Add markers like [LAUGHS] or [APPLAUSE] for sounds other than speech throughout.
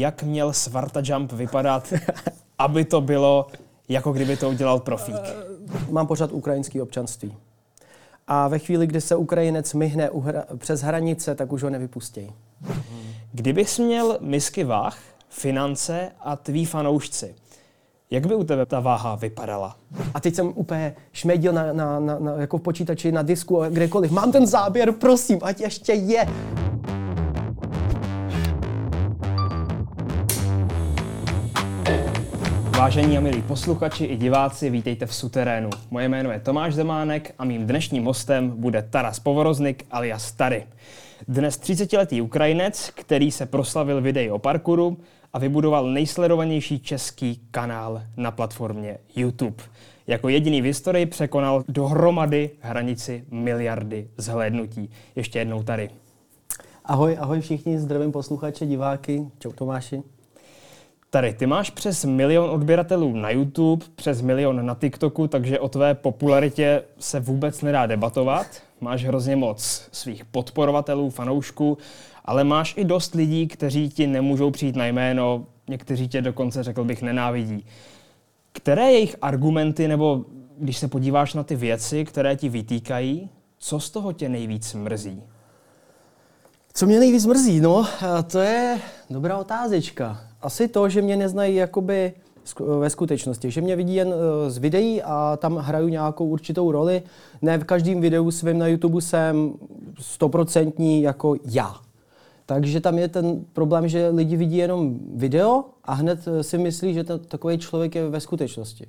jak měl Svarta Jump vypadat, aby to bylo, jako kdyby to udělal profík? Mám pořád ukrajinský občanství. A ve chvíli, kdy se Ukrajinec myhne přes hranice, tak už ho nevypustí. Kdybys měl misky váh, finance a tví fanoušci, jak by u tebe ta váha vypadala? A teď jsem úplně šmedil na, na, na, na, jako v počítači, na disku a kdekoliv. Mám ten záběr, prosím, ať ještě je. Vážení a milí posluchači i diváci, vítejte v Suterénu. Moje jméno je Tomáš Zemánek a mým dnešním hostem bude Taras Povoroznik alias Tary. Dnes 30-letý Ukrajinec, který se proslavil videí o parkouru a vybudoval nejsledovanější český kanál na platformě YouTube. Jako jediný v historii překonal dohromady hranici miliardy zhlédnutí. Ještě jednou tady. Ahoj, ahoj všichni, zdravím posluchače, diváky. Čau Tomáši. Tady, ty máš přes milion odběratelů na YouTube, přes milion na TikToku, takže o tvé popularitě se vůbec nedá debatovat. Máš hrozně moc svých podporovatelů, fanoušků, ale máš i dost lidí, kteří ti nemůžou přijít na jméno, někteří tě dokonce, řekl bych, nenávidí. Které jejich argumenty, nebo když se podíváš na ty věci, které ti vytýkají, co z toho tě nejvíc mrzí? Co mě nejvíc mrzí? No, to je dobrá otázečka asi to, že mě neznají jakoby ve skutečnosti, že mě vidí jen eh, z videí a tam hraju nějakou určitou roli. Ne v každém videu svém na YouTube jsem stoprocentní jako já. Takže tam je ten problém, že lidi vidí jenom video a hned eh, si myslí, že to, takový člověk je ve skutečnosti.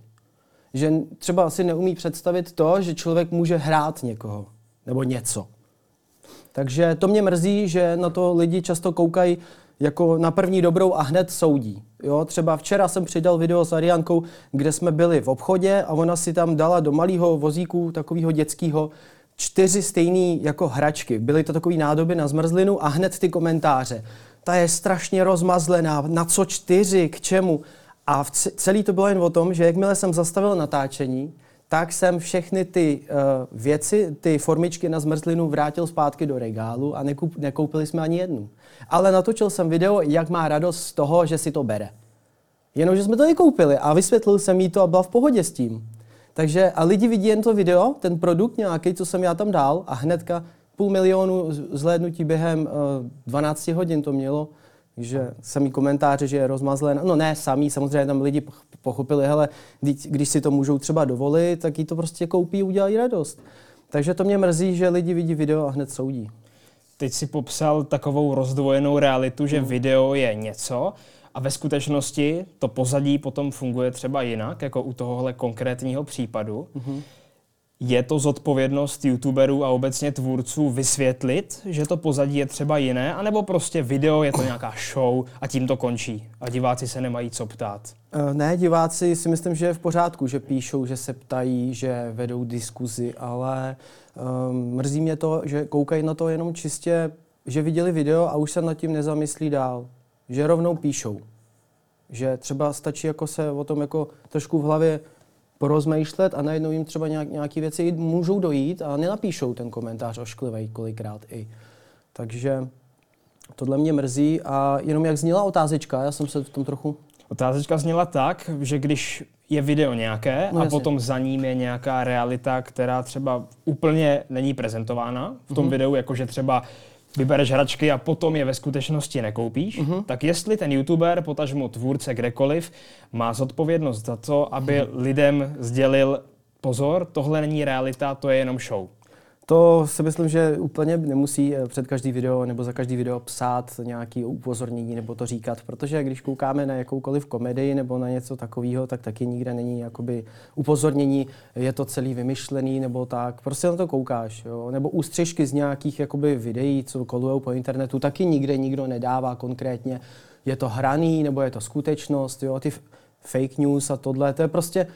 Že třeba si neumí představit to, že člověk může hrát někoho nebo něco. Takže to mě mrzí, že na to lidi často koukají jako na první dobrou a hned soudí. Jo, třeba včera jsem přidal video s Ariankou, kde jsme byli v obchodě a ona si tam dala do malého vozíku, takového dětského, čtyři stejné jako hračky. Byly to takové nádoby na zmrzlinu a hned ty komentáře. Ta je strašně rozmazlená, na co čtyři, k čemu? A celý to bylo jen o tom, že jakmile jsem zastavil natáčení, tak jsem všechny ty uh, věci, ty formičky na zmrzlinu vrátil zpátky do regálu a nekup, nekoupili jsme ani jednu. Ale natočil jsem video, jak má radost z toho, že si to bere. Jenomže jsme to nekoupili a vysvětlil jsem jí to a byla v pohodě s tím. Takže a lidi vidí jen to video, ten produkt nějaký, co jsem já tam dal a hnedka půl milionu zhlédnutí během uh, eh, 12 hodin to mělo že samý komentáře, že je rozmazlen. No ne, samý, samozřejmě tam lidi pochopili, hele, když si to můžou třeba dovolit, tak jí to prostě koupí, udělají radost. Takže to mě mrzí, že lidi vidí video a hned soudí. Teď si popsal takovou rozdvojenou realitu, že mm. video je něco a ve skutečnosti to pozadí potom funguje třeba jinak, jako u tohohle konkrétního případu. Mm-hmm je to zodpovědnost youtuberů a obecně tvůrců vysvětlit, že to pozadí je třeba jiné, anebo prostě video je to nějaká show a tím to končí a diváci se nemají co ptát? Eh, ne, diváci si myslím, že je v pořádku, že píšou, že se ptají, že vedou diskuzi, ale um, mrzí mě to, že koukají na to jenom čistě, že viděli video a už se nad tím nezamyslí dál. Že rovnou píšou. Že třeba stačí jako se o tom jako trošku v hlavě porozmýšlet a najednou jim třeba nějak, nějaké věci můžou dojít a nenapíšou ten komentář ošklivý kolikrát i. Takže tohle mě mrzí a jenom jak zněla otázečka, já jsem se v tom trochu... Otázečka zněla tak, že když je video nějaké no, a jasně. potom za ním je nějaká realita, která třeba úplně není prezentována v tom mm-hmm. videu, jakože třeba vybereš hračky a potom je ve skutečnosti nekoupíš, uh-huh. tak jestli ten youtuber, potažmo tvůrce kdekoliv, má zodpovědnost za to, aby uh-huh. lidem sdělil pozor, tohle není realita, to je jenom show. To si myslím, že úplně nemusí eh, před každý video nebo za každý video psát nějaký upozornění nebo to říkat, protože když koukáme na jakoukoliv komedii nebo na něco takového, tak taky nikde není jakoby upozornění, je to celý vymyšlený nebo tak. Prostě na to koukáš. Jo? Nebo ústřižky z nějakých jakoby videí, co kolujou po internetu, taky nikde nikdo nedává konkrétně, je to hraný nebo je to skutečnost. Jo? Ty fake news a tohle, to je prostě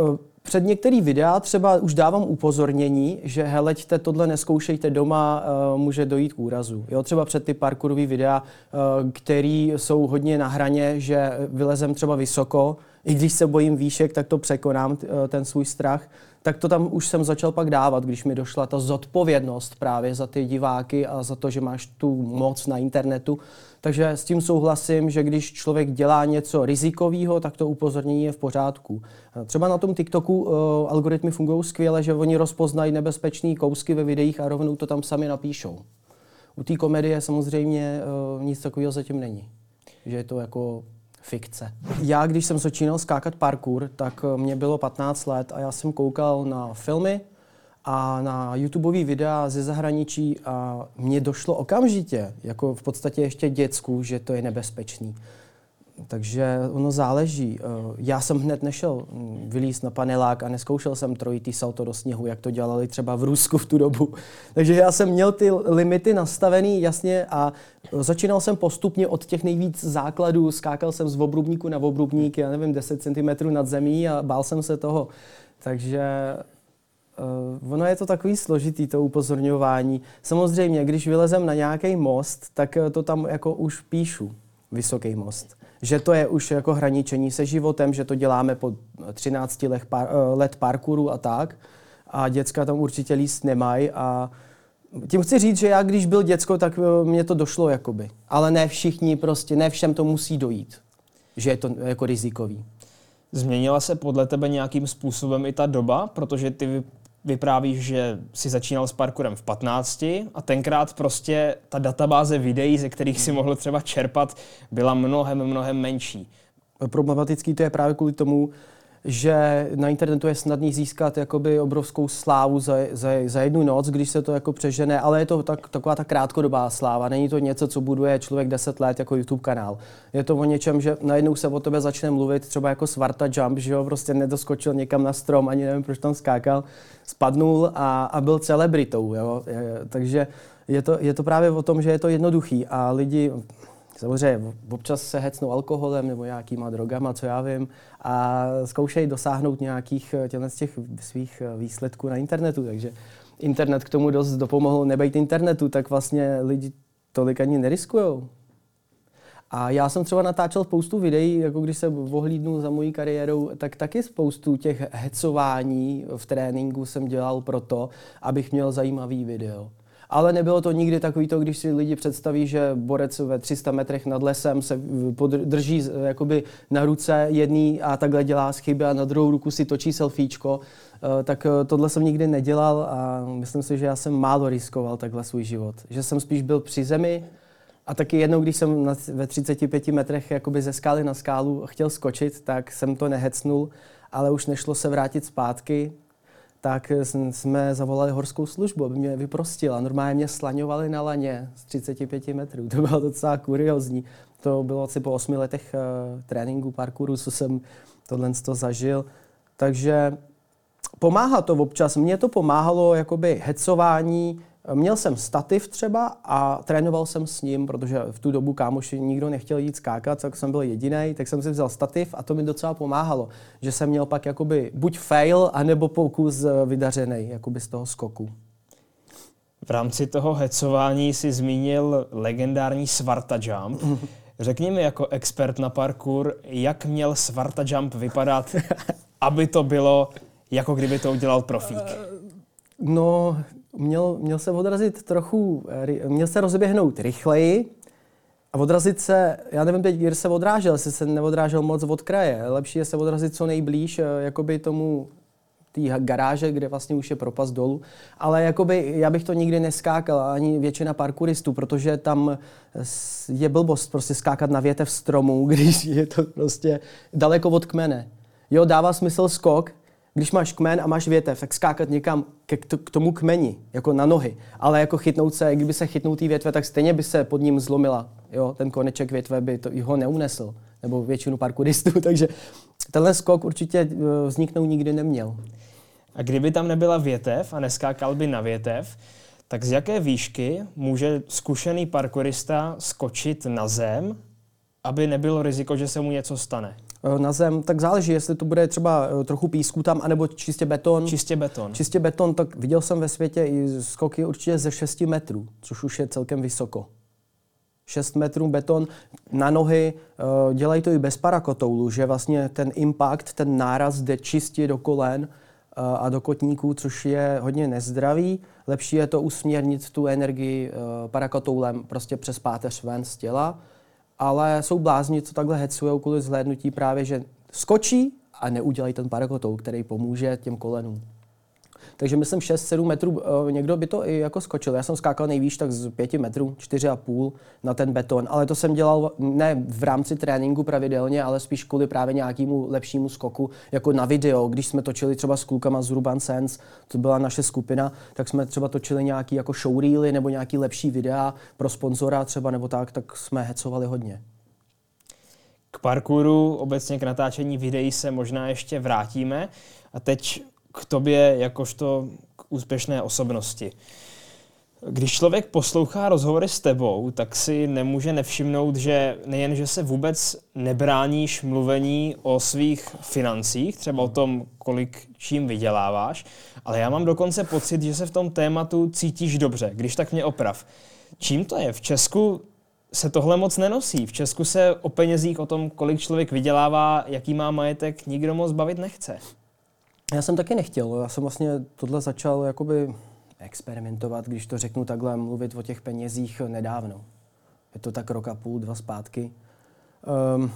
uh, před některý videa třeba už dávám upozornění, že heleďte, tohle neskoušejte doma, uh, může dojít k úrazu. Jo, třeba před ty parkourový videa, uh, který jsou hodně na hraně, že vylezem třeba vysoko, i když se bojím výšek, tak to překonám, eh, ten svůj strach, tak to tam už jsem začal pak dávat, když mi došla ta zodpovědnost právě za ty diváky a za to, že máš tu moc na internetu. Takže s tím souhlasím, že když člověk dělá něco rizikového, tak to upozornění je v pořádku. Eh, třeba na tom TikToku uh, algoritmy fungují skvěle, že oni rozpoznají nebezpečné kousky ve videích a rovnou to tam sami napíšou. U té komedie samozřejmě uh, nic takového zatím není. Že je to jako fikce. Já, když jsem začínal skákat parkour, tak eh, mě bylo 15 let a já jsem koukal na filmy a na YouTubeové videa ze zahraničí a mně došlo okamžitě, jako v podstatě ještě dětsku, že to je nebezpečný. Takže ono záleží. Eh, já jsem hned nešel hm, vylíst na panelák a neskoušel jsem trojitý salto do sněhu, jak to dělali třeba v Rusku v tu dobu. [LAUGHS] Takže já jsem měl ty limity nastavený jasně a začínal jsem postupně od těch nejvíc základů. Skákal jsem z obrubníku na obrubník, já nevím, 10 cm nad zemí a bál jsem se toho. Takže Uh, ono je to takový složitý, to upozorňování. Samozřejmě, když vylezem na nějaký most, tak to tam jako už píšu, vysoký most že to je už jako hraničení se životem, že to děláme po 13 let, par, eh, let parkouru a tak. A děcka tam určitě líst nemají a tím chci říct, že já když byl děcko, tak eh, mě to došlo jakoby. Ale ne všichni prostě, ne všem to musí dojít, že je to jako rizikový. Změnila se podle tebe nějakým způsobem i ta doba, protože ty vyprávíš, že si začínal s parkourem v 15 a tenkrát prostě ta databáze videí, ze kterých si mohl třeba čerpat, byla mnohem, mnohem menší. Problematický to je právě kvůli tomu, že na internetu je snadný získat jakoby obrovskou slávu za, za, za jednu noc, když se to jako přežene, ale je to tak, taková ta krátkodobá sláva. Není to něco, co buduje člověk 10 let jako YouTube kanál. Je to o něčem, že najednou se o tebe začne mluvit, třeba jako Svarta Jump, že jo, prostě nedoskočil někam na strom, ani nevím, proč tam skákal, spadnul a, a byl celebritou, jo. Takže je to, je to právě o tom, že je to jednoduchý a lidi, Samozřejmě občas se hecnou alkoholem nebo nějakýma drogama, co já vím, a zkoušejí dosáhnout nějakých z těch svých výsledků na internetu. Takže internet k tomu dost dopomohl nebejt internetu, tak vlastně lidi tolik ani neriskujou. A já jsem třeba natáčel spoustu videí, jako když se ohlídnu za mojí kariérou, tak taky spoustu těch hecování v tréninku jsem dělal proto, abych měl zajímavý video ale nebylo to nikdy takový to, když si lidi představí, že borec ve 300 metrech nad lesem se drží jakoby na ruce jedný a takhle dělá schyby a na druhou ruku si točí selfiečko, eh, tak eh, tohle jsem nikdy nedělal a myslím si, že já jsem málo riskoval takhle svůj život. Že jsem spíš byl při zemi, a taky jednou, když jsem ve 35 metrech jakoby ze skály na skálu chtěl skočit, tak jsem to nehecnul, ale už nešlo se vrátit zpátky, tak jsme zavolali horskou službu, aby mě vyprostila. Normálně mě slaňovali na laně z 35 metrů. To bylo docela kuriozní. To bylo asi po osmi letech uh, tréninku parkouru, co jsem tohle to zažil. Takže pomáhá to občas. Mně to pomáhalo jakoby hecování, Měl jsem stativ třeba a trénoval jsem s ním, protože v tu dobu kámoši nikdo nechtěl jít skákat, tak jsem byl jediný, tak jsem si vzal stativ a to mi docela pomáhalo, že jsem měl pak jakoby buď fail, anebo pokus eh, vydařený jakoby z toho skoku. V rámci toho hecování si zmínil legendární Svarta Jump. [LAUGHS] Řekni mi jako expert na parkour, jak měl Svarta Jump vypadat, aby to bylo, jako kdyby to udělal profík. No, měl, měl se odrazit trochu, měl se rozběhnout rychleji a odrazit se, já nevím teď, kde se odrážel, jestli se neodrážel moc od kraje. Lepší je se odrazit co nejblíž, eh, jakoby tomu té garáže, kde vlastně už je propast dolů. Ale jakoby já bych to nikdy neskákal, ani většina parkouristů, protože tam je blbost prostě skákat na větev stromu, [LAUGHS] když je to prostě daleko od kmene. Jo, dává smysl skok, když máš kmen a máš větev, tak skákat někam k, k tomu kmeni, jako na nohy. Ale jako chytnout se, kdyby se chytnul té větve, tak stejně by se pod ním zlomila. Jo? Ten koneček větve by to, ho neunesl. Nebo většinu parkouristů. [LAUGHS] Takže tenhle skok určitě eh, vzniknout nikdy neměl. A kdyby tam nebyla větev a neskákal by na větev, tak z jaké výšky může zkušený parkourista skočit na zem, aby nebylo riziko, že se mu něco stane? Eh, na zem, tak záleží, jestli to bude třeba eh, trochu písku tam, anebo čistě beton. Čistě beton. Čistě beton, tak viděl jsem ve světě i skoky určitě ze 6 metrů, což už je celkem vysoko. 6 metrů beton na nohy, uh, dělají to i bez parakotoulu, že vlastně ten impact, ten náraz jde čistě do kolen a do kotníků, což je hodně nezdravý. Lepší je to usměrnit tu energii parakotoulem prostě přes páteř ven z těla. Ale jsou blázni, co takhle hecují kvůli zhlédnutí právě, že skočí a neudělají ten parakotoul, který pomůže těm kolenům. Takže myslím 6-7 metrů, eh, někdo by to i jako skočil. Já jsem skákal nejvýš tak z 5 metrů, 4,5 na ten beton, ale to jsem dělal ne v rámci tréninku pravidelně, ale spíš kvůli právě nějakému lepšímu skoku, jako na video. Když jsme točili třeba s klukama z Urban Sense, to byla naše skupina, tak jsme třeba točili nějaký jako showreely nebo nějaký lepší videa pro sponzora třeba nebo tak, tak jsme hecovali hodně. K parkouru, obecně k natáčení videí se možná ještě vrátíme. A teď k tobě jakožto k úspěšné osobnosti. Když člověk poslouchá rozhovory s tebou, tak si nemůže nevšimnout, že nejen, že se vůbec nebráníš mluvení o svých financích, třeba o tom, kolik čím vyděláváš, ale já mám dokonce pocit, že se v tom tématu cítíš dobře, když tak mě oprav. Čím to je? V Česku se tohle moc nenosí. V Česku se o penězích, o tom, kolik člověk vydělává, jaký má majetek, nikdo moc bavit nechce. Já jsem taky nechtěl. Já jsem vlastně tohle začal jakoby experimentovat, když to řeknu takhle, mluvit o těch penězích nedávno. Je to tak rok a půl, dva zpátky. Um,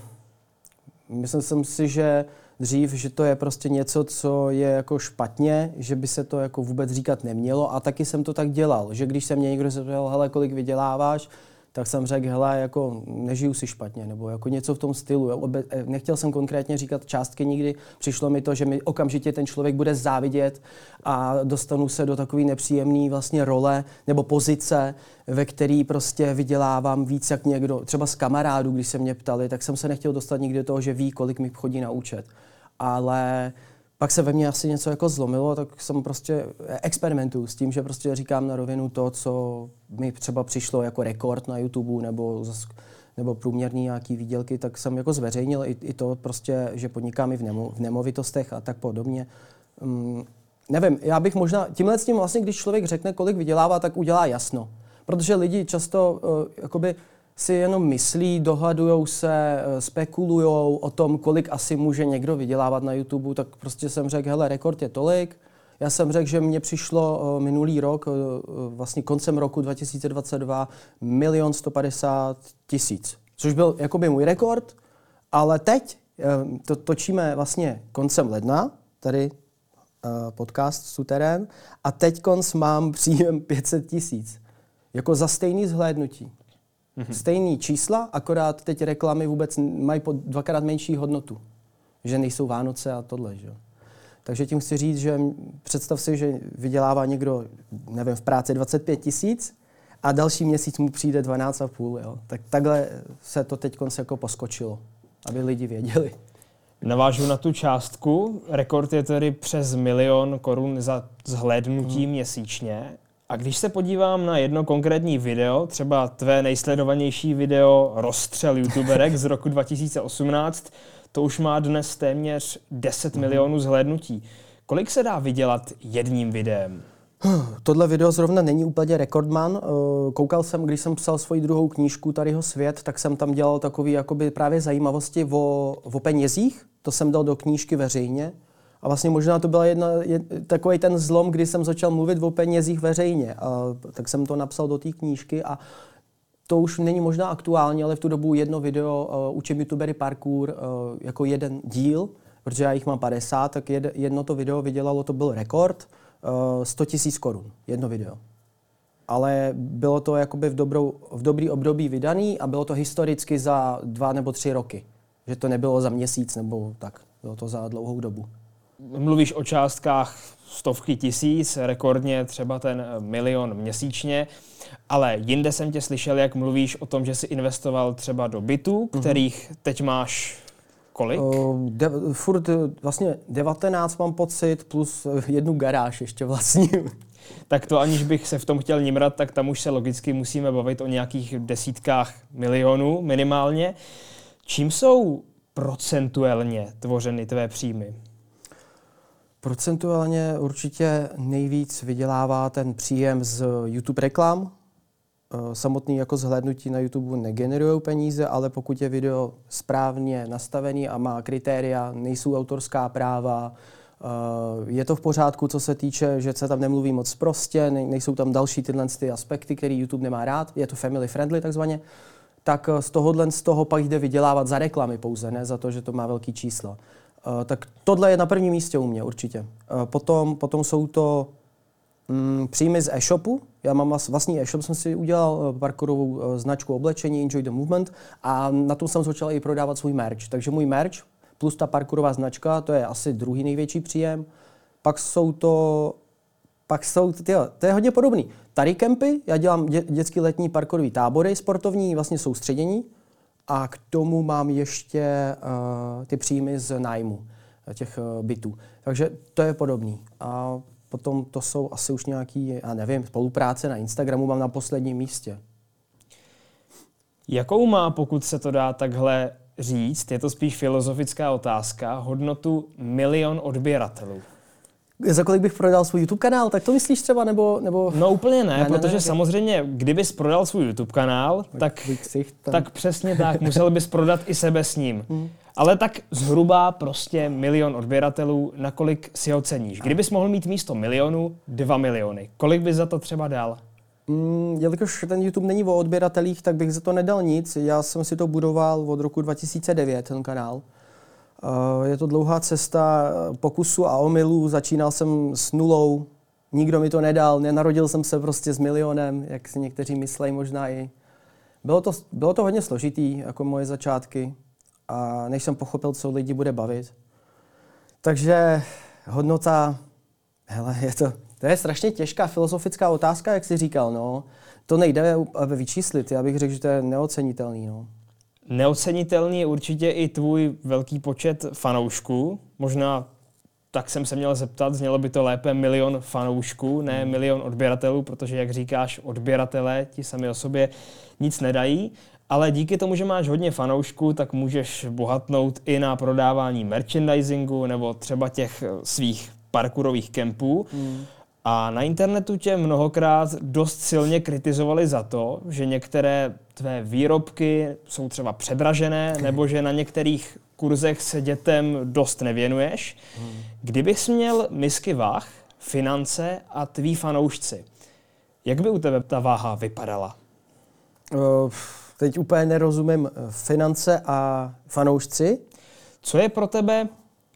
myslel jsem si, že dřív, že to je prostě něco, co je jako špatně, že by se to jako vůbec říkat nemělo a taky jsem to tak dělal, že když se mě někdo zeptal, hele, kolik vyděláváš, tak jsem řekl, hele, jako nežiju si špatně, nebo jako něco v tom stylu. Eh, nechtěl jsem konkrétně říkat částky nikdy, přišlo mi to, že mi okamžitě ten člověk bude závidět a dostanu se do takové nepříjemné vlastně role nebo pozice, ve který prostě vydělávám víc jak někdo. Třeba z kamarádů, když se mě ptali, tak jsem se nechtěl dostat nikdy do toho, že ví, kolik mi chodí na účet. Ale pak se ve mně asi něco jako zlomilo, tak jsem prostě experimentuju s tím, že prostě říkám na rovinu to, co mi třeba přišlo jako rekord na YouTube nebo nebo průměrný nějaký výdělky, tak jsem jako zveřejnil i, i to prostě, že podnikám i v, nemo, v nemovitostech a tak podobně. Um, nevím, já bych možná, tímhle s tím vlastně, když člověk řekne, kolik vydělává, tak udělá jasno. Protože lidi často uh, jakoby si jenom myslí, dohadují se, eh, spekulují o tom, kolik asi může někdo vydělávat na YouTube, tak prostě jsem řekl, hele, rekord je tolik. Já jsem řekl, že mně přišlo eh, minulý rok, eh, vlastně koncem roku 2022, milion 150 tisíc, což byl jakoby můj rekord, ale teď to točíme vlastně koncem ledna, tady podcast Suterén, a teď mám příjem 500 tisíc. Jako za stejný zhlédnutí. Mm-hmm. Stejný čísla, akorát teď reklamy vůbec mají po dvakrát menší hodnotu. Že nejsou Vánoce a tohle. Že? Takže tím chci říct, že představ si, že vydělává někdo, nevím, v práci 25 tisíc a další měsíc mu přijde 12,5. Jo? Tak takhle se to teď jako poskočilo, aby lidi věděli. Navážu na tu částku. Rekord je tedy přes milion korun za zhlédnutí hmm. měsíčně. A když se podívám na jedno konkrétní video, třeba tvé nejsledovanější video Rozstřel youtuberek z roku 2018, to už má dnes téměř 10 mhm. milionů zhlédnutí. Kolik se dá vydělat jedním videem? Tohle video zrovna není úplně rekordman. Eh, koukal jsem, když jsem psal svoji druhou knížku Tadyho svět, tak jsem tam dělal jakoby právě zajímavosti o, o penězích. To jsem dal do knížky veřejně. A vlastně možná to byl jedna, je, takový ten zlom, kdy jsem začal mluvit o penězích veřejně. A, tak jsem to napsal do té knížky a to už není možná aktuální, ale v tu dobu jedno video uh, učím youtubery parkour uh, jako jeden díl, protože já jich mám 50, tak jed, jedno to video vydělalo, to byl rekord, uh, 100 tisíc korun, jedno video. Ale bylo to jakoby v, dobrou, v dobrý období vydaný a bylo to historicky za dva nebo tři roky. Že to nebylo za měsíc nebo tak, bylo to za dlouhou dobu mluvíš o částkách stovky tisíc, rekordně třeba ten milion měsíčně, ale jinde jsem tě slyšel, jak mluvíš o tom, že jsi investoval třeba do bytů, mhm. kterých teď máš kolik? Uh, de, furt vlastně 19 mám pocit, plus jednu garáž ještě vlastně. [LAUGHS] tak to aniž bych se v tom chtěl nimrat, tak tam už se logicky musíme bavit o nějakých desítkách milionů minimálně. Čím jsou procentuálně tvořeny tvé příjmy? Procentuálně určitě nejvíc vydělává ten příjem z YouTube reklam. samotný jako zhlédnutí na YouTube negenerují peníze, ale pokud je video správně nastavený a má kritéria, nejsou autorská práva, eh, je to v pořádku, co se týče, že se tam nemluví moc prostě, nejsou tam další tyhle ty aspekty, které YouTube nemá rád, je to family friendly takzvaně, tak z tohohle z toho pak jde vydělávat za reklamy pouze, ne za to, že to má velký čísla. Tak tohle je na prvním místě u mě určitě. Potom, potom jsou to Mm, příjmy z e-shopu. Já mám vlastní e-shop, jsem si udělal eh, parkourovou eh, značku oblečení Enjoy the Movement a na tom jsem začal i prodávat svůj merch. Takže můj merch plus ta parkourová značka, to je asi druhý největší příjem. Pak jsou to pak jsou, tyjo, to je hodně podobný. Tady kempy, já dělám dě, dětský letní parkourový tábory, sportovní vlastně soustředění a k tomu mám ještě uh, ty příjmy z nájmu těch uh, bytů. Takže to je podobný. A Potom to jsou asi už nějaký, já nevím, spolupráce na Instagramu mám na posledním místě. Jakou má, pokud se to dá takhle říct, je to spíš filozofická otázka, hodnotu milion odběratelů? Za kolik bych prodal svůj YouTube kanál, tak to myslíš třeba, nebo... nebo... No úplně ne, ne protože ne, ne, samozřejmě, kdybys prodal svůj YouTube kanál, tak, tak přesně tak, musel bys prodat i sebe s ním. Hmm. Ale tak zhruba prostě milion odběratelů, nakolik si ho ceníš. Kdybys mohl mít místo milionu, dva miliony. Kolik bys za to třeba dal? Mm, jelikož ten YouTube není o odběratelích, tak bych za to nedal nic. Já jsem si to budoval od roku 2009, ten kanál. Uh, je to dlouhá cesta pokusu a omylů. Začínal jsem s nulou, nikdo mi to nedal, nenarodil jsem se prostě s milionem, jak si někteří myslejí možná i. Bylo to, bylo to hodně složitý, jako moje začátky a než jsem pochopil, co lidi bude bavit. Takže hodnota, hele, je to, to je strašně těžká filozofická otázka, jak jsi říkal, no. To nejde vyčíslit, já bych řekl, že to je neocenitelný, no. Neocenitelný je určitě i tvůj velký počet fanoušků. Možná tak jsem se měl zeptat, znělo by to lépe milion fanoušků, ne hmm. milion odběratelů, protože, jak říkáš, odběratelé ti sami o sobě nic nedají ale díky tomu, že máš hodně fanoušků, tak můžeš bohatnout i na prodávání merchandisingu nebo třeba těch svých parkourových kempů. Hmm. A na internetu tě mnohokrát dost silně kritizovali za to, že některé tvé výrobky jsou třeba předražené, nebo že na některých kurzech se dětem dost nevěnuješ. Hmm. Kdybys měl misky váh, finance a tví fanoušci, jak by u tebe ta váha vypadala? Uh, teď úplně nerozumím eh, finance a fanoušci. Co je pro tebe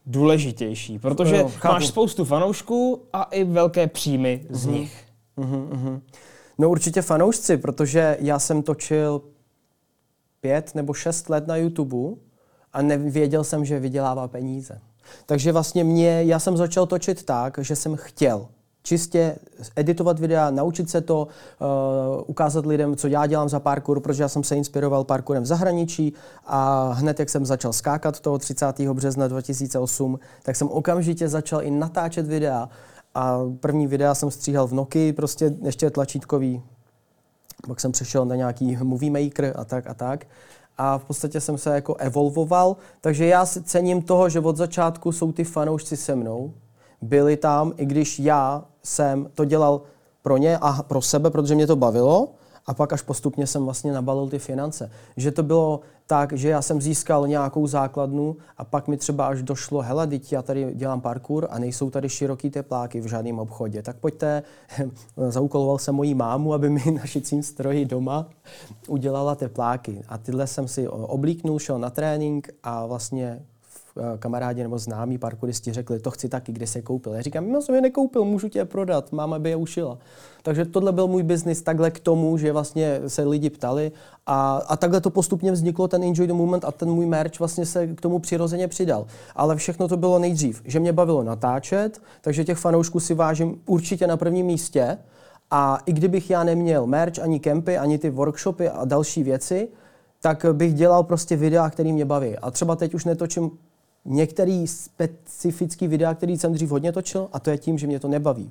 důležitější? Protože no, máš spoustu fanoušků a i velké příjmy z uh-huh. nich. Uh-huh, uh-huh. No určitě fanoušci, protože já jsem točil pět nebo šest let na YouTube a nevěděl jsem, že vydělává peníze. Takže vlastně mě, já jsem začal točit tak, že jsem chtěl čistě editovat videa, naučit se to, uh, ukázat lidem, co já dělám za parkour, protože já jsem se inspiroval parkourem v zahraničí a hned, jak jsem začal skákat toho 30. března 2008, tak jsem okamžitě začal i natáčet videa a první videa jsem stříhal v Nokia, prostě ještě tlačítkový. Pak jsem přešel na nějaký movie maker a tak a tak a v podstatě jsem se jako evolvoval, takže já si cením toho, že od začátku jsou ty fanoušci se mnou, byli tam, i když já jsem to dělal pro ně a pro sebe, protože mě to bavilo, a pak až postupně jsem vlastně nabalil ty finance. Že to bylo tak, že já jsem získal nějakou základnu a pak mi třeba až došlo, hele, teď já tady dělám parkour a nejsou tady široký tepláky v žádném obchodě, tak pojďte, [LAUGHS] zaúkoloval jsem moji mámu, aby mi [LAUGHS] na šicím stroji doma udělala tepláky. A tyhle jsem si oblíknul, šel na trénink a vlastně kamarádi nebo známí parkouristi řekli, to chci taky, kde se koupil. Já říkám, já jsem je nekoupil, můžu tě prodat, máma by je ušila. Takže tohle byl můj biznis takhle k tomu, že vlastně se lidi ptali a, a takhle to postupně vzniklo, ten Enjoy the Moment a ten můj merch vlastně se k tomu přirozeně přidal. Ale všechno to bylo nejdřív, že mě bavilo natáčet, takže těch fanoušků si vážím určitě na prvním místě. A i kdybych já neměl merch, ani kempy, ani ty workshopy a další věci, tak bych dělal prostě videa, které mě baví. A třeba teď už netočím některý specifický videa, který jsem dřív hodně točil, a to je tím, že mě to nebaví.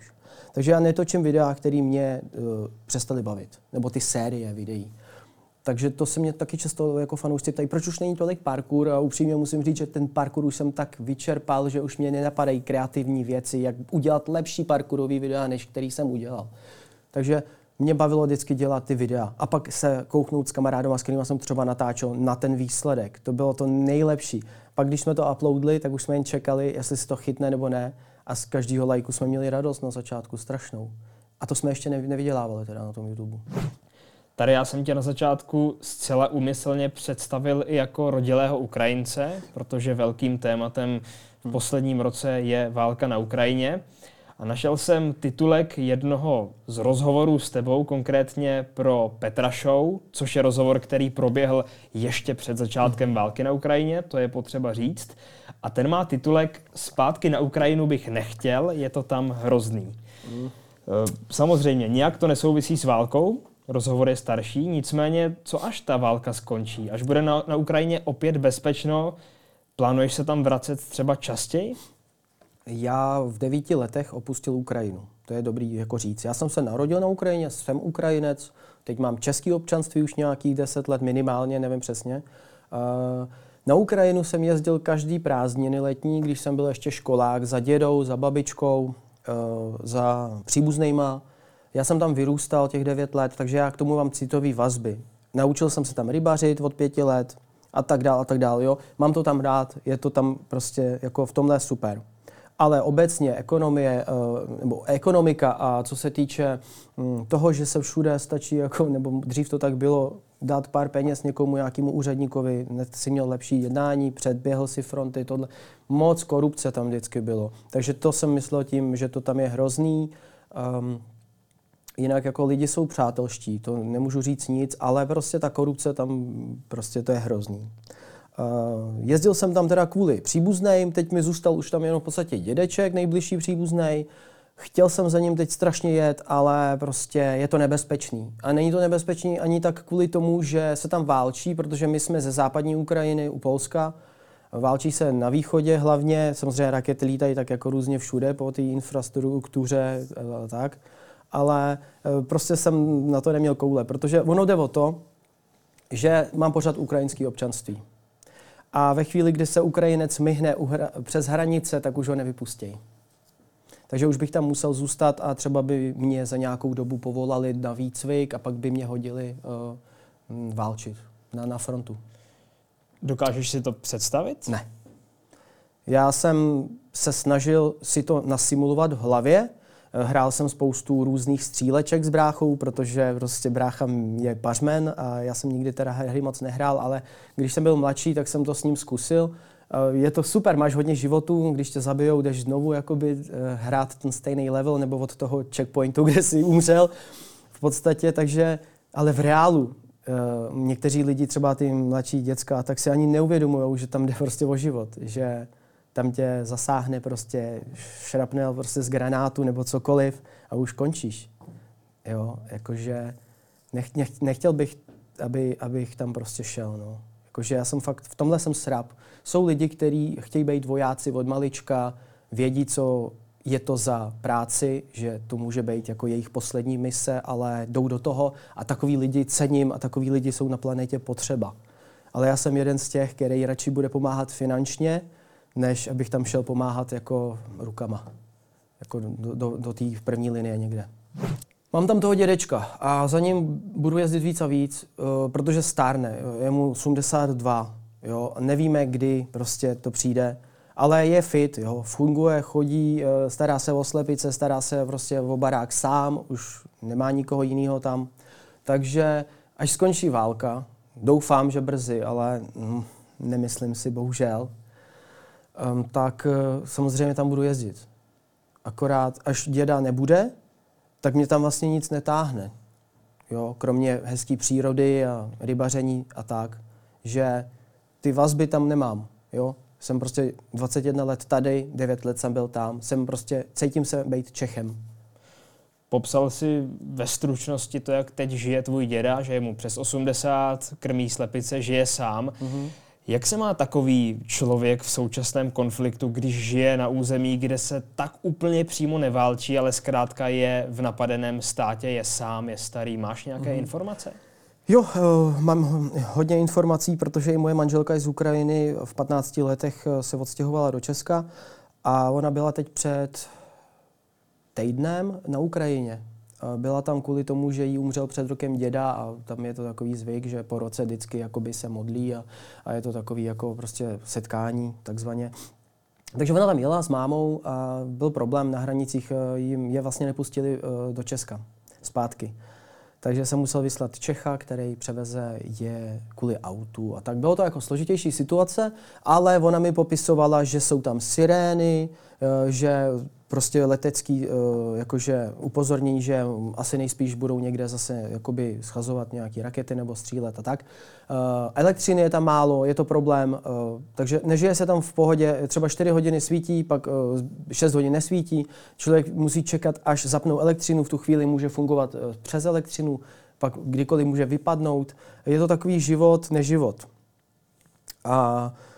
Takže já netočím videa, které mě uh, přestaly bavit, nebo ty série videí. Takže to se mě taky často jako fanoušci ptají, proč už není tolik parkour a upřímně musím říct, že ten parkour už jsem tak vyčerpal, že už mě nenapadají kreativní věci, jak udělat lepší parkourový videa, než který jsem udělal. Takže mě bavilo vždycky dělat ty videa a pak se kouknout s kamarádem, s kterým jsem třeba natáčel na ten výsledek. To bylo to nejlepší. Pak když jsme to uploadli, tak už jsme jen čekali, jestli se to chytne nebo ne. A z každého lajku jsme měli radost na začátku, strašnou. A to jsme ještě nevydělávali teda na tom YouTube. Tady já jsem tě na začátku zcela úmyslně představil i jako rodilého Ukrajince, protože velkým tématem v posledním roce je válka na Ukrajině. A našel jsem titulek jednoho z rozhovorů s tebou, konkrétně pro Petra Show, což je rozhovor, který proběhl ještě před začátkem války na Ukrajině, to je potřeba říct. A ten má titulek Zpátky na Ukrajinu bych nechtěl, je to tam hrozný. Mm. Samozřejmě, nějak to nesouvisí s válkou, rozhovor je starší, nicméně co až ta válka skončí? Až bude na, na Ukrajině opět bezpečno, plánuješ se tam vracet třeba častěji? Já v devíti letech opustil Ukrajinu. To je dobrý jako říct. Já jsem se narodil na Ukrajině, jsem Ukrajinec, teď mám český občanství už nějakých deset let minimálně, nevím přesně. Na Ukrajinu jsem jezdil každý prázdniny letní, když jsem byl ještě školák, za dědou, za babičkou, za příbuznýma. Já jsem tam vyrůstal těch devět let, takže já k tomu mám citový vazby. Naučil jsem se tam rybařit od pěti let a tak dál a tak dál. Jo. Mám to tam rád, je to tam prostě jako v tomhle super ale obecně ekonomie eh, nebo ekonomika a co se týče hm, toho, že se všude stačí, jako, nebo dřív to tak bylo, dát pár peněz někomu, nějakému úředníkovi, si měl lepší jednání, předběhl si fronty, tohle. Moc korupce tam vždycky bylo. Takže to jsem myslel tím, že to tam je hrozný. Um, jinak jako lidi jsou přátelští, to nemůžu říct nic, ale prostě ta korupce tam, prostě to je hrozný. Uh, jezdil jsem tam teda kvůli příbuzným, teď mi zůstal už tam jenom v podstatě dědeček, nejbližší příbuzný. Chtěl jsem za ním teď strašně jet, ale prostě je to nebezpečný. A není to nebezpečný ani tak kvůli tomu, že se tam válčí, protože my jsme ze západní Ukrajiny u Polska. Válčí se na východě hlavně, samozřejmě rakety lítají tak jako různě všude po té infrastruktuře a tak. Ale e, prostě jsem na to neměl koule, protože ono jde o to, že mám pořád ukrajinský občanství a ve chvíli, kdy se Ukrajinec myhne přes hranice, tak už ho nevypustí. Takže už bych tam musel zůstat a třeba by mě za nějakou dobu povolali na výcvik a pak by mě hodili uh, válčit na, na frontu. Dokážeš si to představit? Ne. Já jsem se snažil si to nasimulovat v hlavě, Hrál jsem spoustu různých stříleček s bráchou, protože prostě brácha je pařmen a já jsem nikdy teda hry moc nehrál, ale když jsem byl mladší, tak jsem to s ním zkusil. Eh, je to super, máš hodně životů, když tě zabijou, jdeš znovu jakoby eh, hrát ten stejný level nebo od toho checkpointu, [LAUGHS] kde jsi umřel v podstatě, takže, ale v reálu eh, někteří lidi, třeba ty mladší děcka, tak si ani neuvědomují, že tam jde prostě o život, že tam tě zasáhne prostě šrapnel prostě z granátu nebo cokoliv a už končíš. Jo, jakože nech, nech, nechtěl bych, aby, abych tam prostě šel, no. Jakože já jsem fakt, v tomhle jsem srab. Jsou lidi, kteří chtějí být vojáci od malička, vědí, co je to za práci, že to může být jako jejich poslední mise, ale jdou do toho a takový lidi cením a takový lidi jsou na planetě potřeba. Ale já jsem jeden z těch, který radši bude pomáhat finančně, než abych tam šel pomáhat jako rukama. Jako do, do, do té první linie někde. Mám tam toho dědečka a za ním budu jezdit víc a víc, uh, protože stárne. Je mu 82. Jo? Nevíme, kdy prostě to přijde. Ale je fit, jo? funguje, chodí, uh, stará se o slepice, stará se prostě o barák sám, už nemá nikoho jiného tam. Takže až skončí válka, doufám, že brzy, ale hm, nemyslím si, bohužel, um, tak uh, samozřejmě tam budu jezdit. Akorát, až děda nebude, tak mě tam vlastně nic netáhne. Jo, kromě hezké přírody a rybaření a tak, že ty vazby tam nemám. Jo? Jsem prostě 21 let tady, 9 let jsem byl tam. Jsem prostě, cítím se být Čechem. Popsal si ve stručnosti to, jak teď žije tvůj děda, že je mu přes 80, krmí slepice, žije sám. Mm-hmm. Jak se má takový člověk v současném konfliktu, když žije na území, kde se tak úplně přímo neválčí, ale zkrátka je v napadeném státě, je sám, je starý? Máš nějaké mm. informace? Jo, uh, mám hodně informací, protože i moje manželka je z Ukrajiny. V 15 letech eh, se odstěhovala do Česka a ona byla teď před týdnem na Ukrajině. Byla tam kvůli tomu, že jí umřel před rokem děda a tam je to takový zvyk, že po roce vždycky jakoby se modlí a, a je to takový jako prostě setkání takzvaně. Takže ona tam jela s mámou a byl problém na hranicích, jim je vlastně nepustili do Česka zpátky. Takže jsem musel vyslat Čecha, který převeze je kvůli autu a tak. Bylo to jako složitější situace, ale ona mi popisovala, že jsou tam sirény, eh, že prostě letecký eh, jakože upozornění, že asi nejspíš budou někde zase jakoby schazovat nějaké rakety nebo střílet a tak. Eh, elektřiny je tam málo, je to problém, eh, takže nežije se tam v pohodě, třeba 4 hodiny svítí, pak 6 hodin nesvítí, člověk musí čekat, až zapnou elektřinu, v tu chvíli může fungovat přes elektřinu, pak kdykoliv může vypadnout. Je to takový život, neživot. A Mm,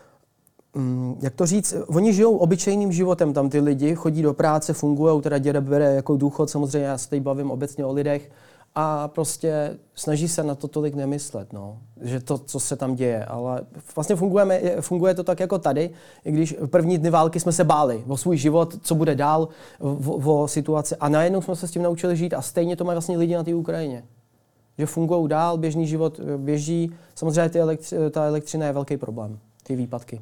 jak to říct, oni žijou obyčejným životem, tam ty lidi chodí do práce, fungují, teda děda bere jako důchod, samozřejmě já se tady bavím obecně o lidech, a prostě snaží se na to tolik nemyslet, no. že to, co se tam děje. Ale vlastně fungujeme, funguje to tak jako tady, i když první dny války jsme se báli o svůj život, co bude dál, o, o situaci. A najednou jsme se s tím naučili žít a stejně to mají vlastně lidi na té Ukrajině. Že fungují dál, běžný život běží. Samozřejmě ty elektři, ta elektřina je velký problém, ty výpadky.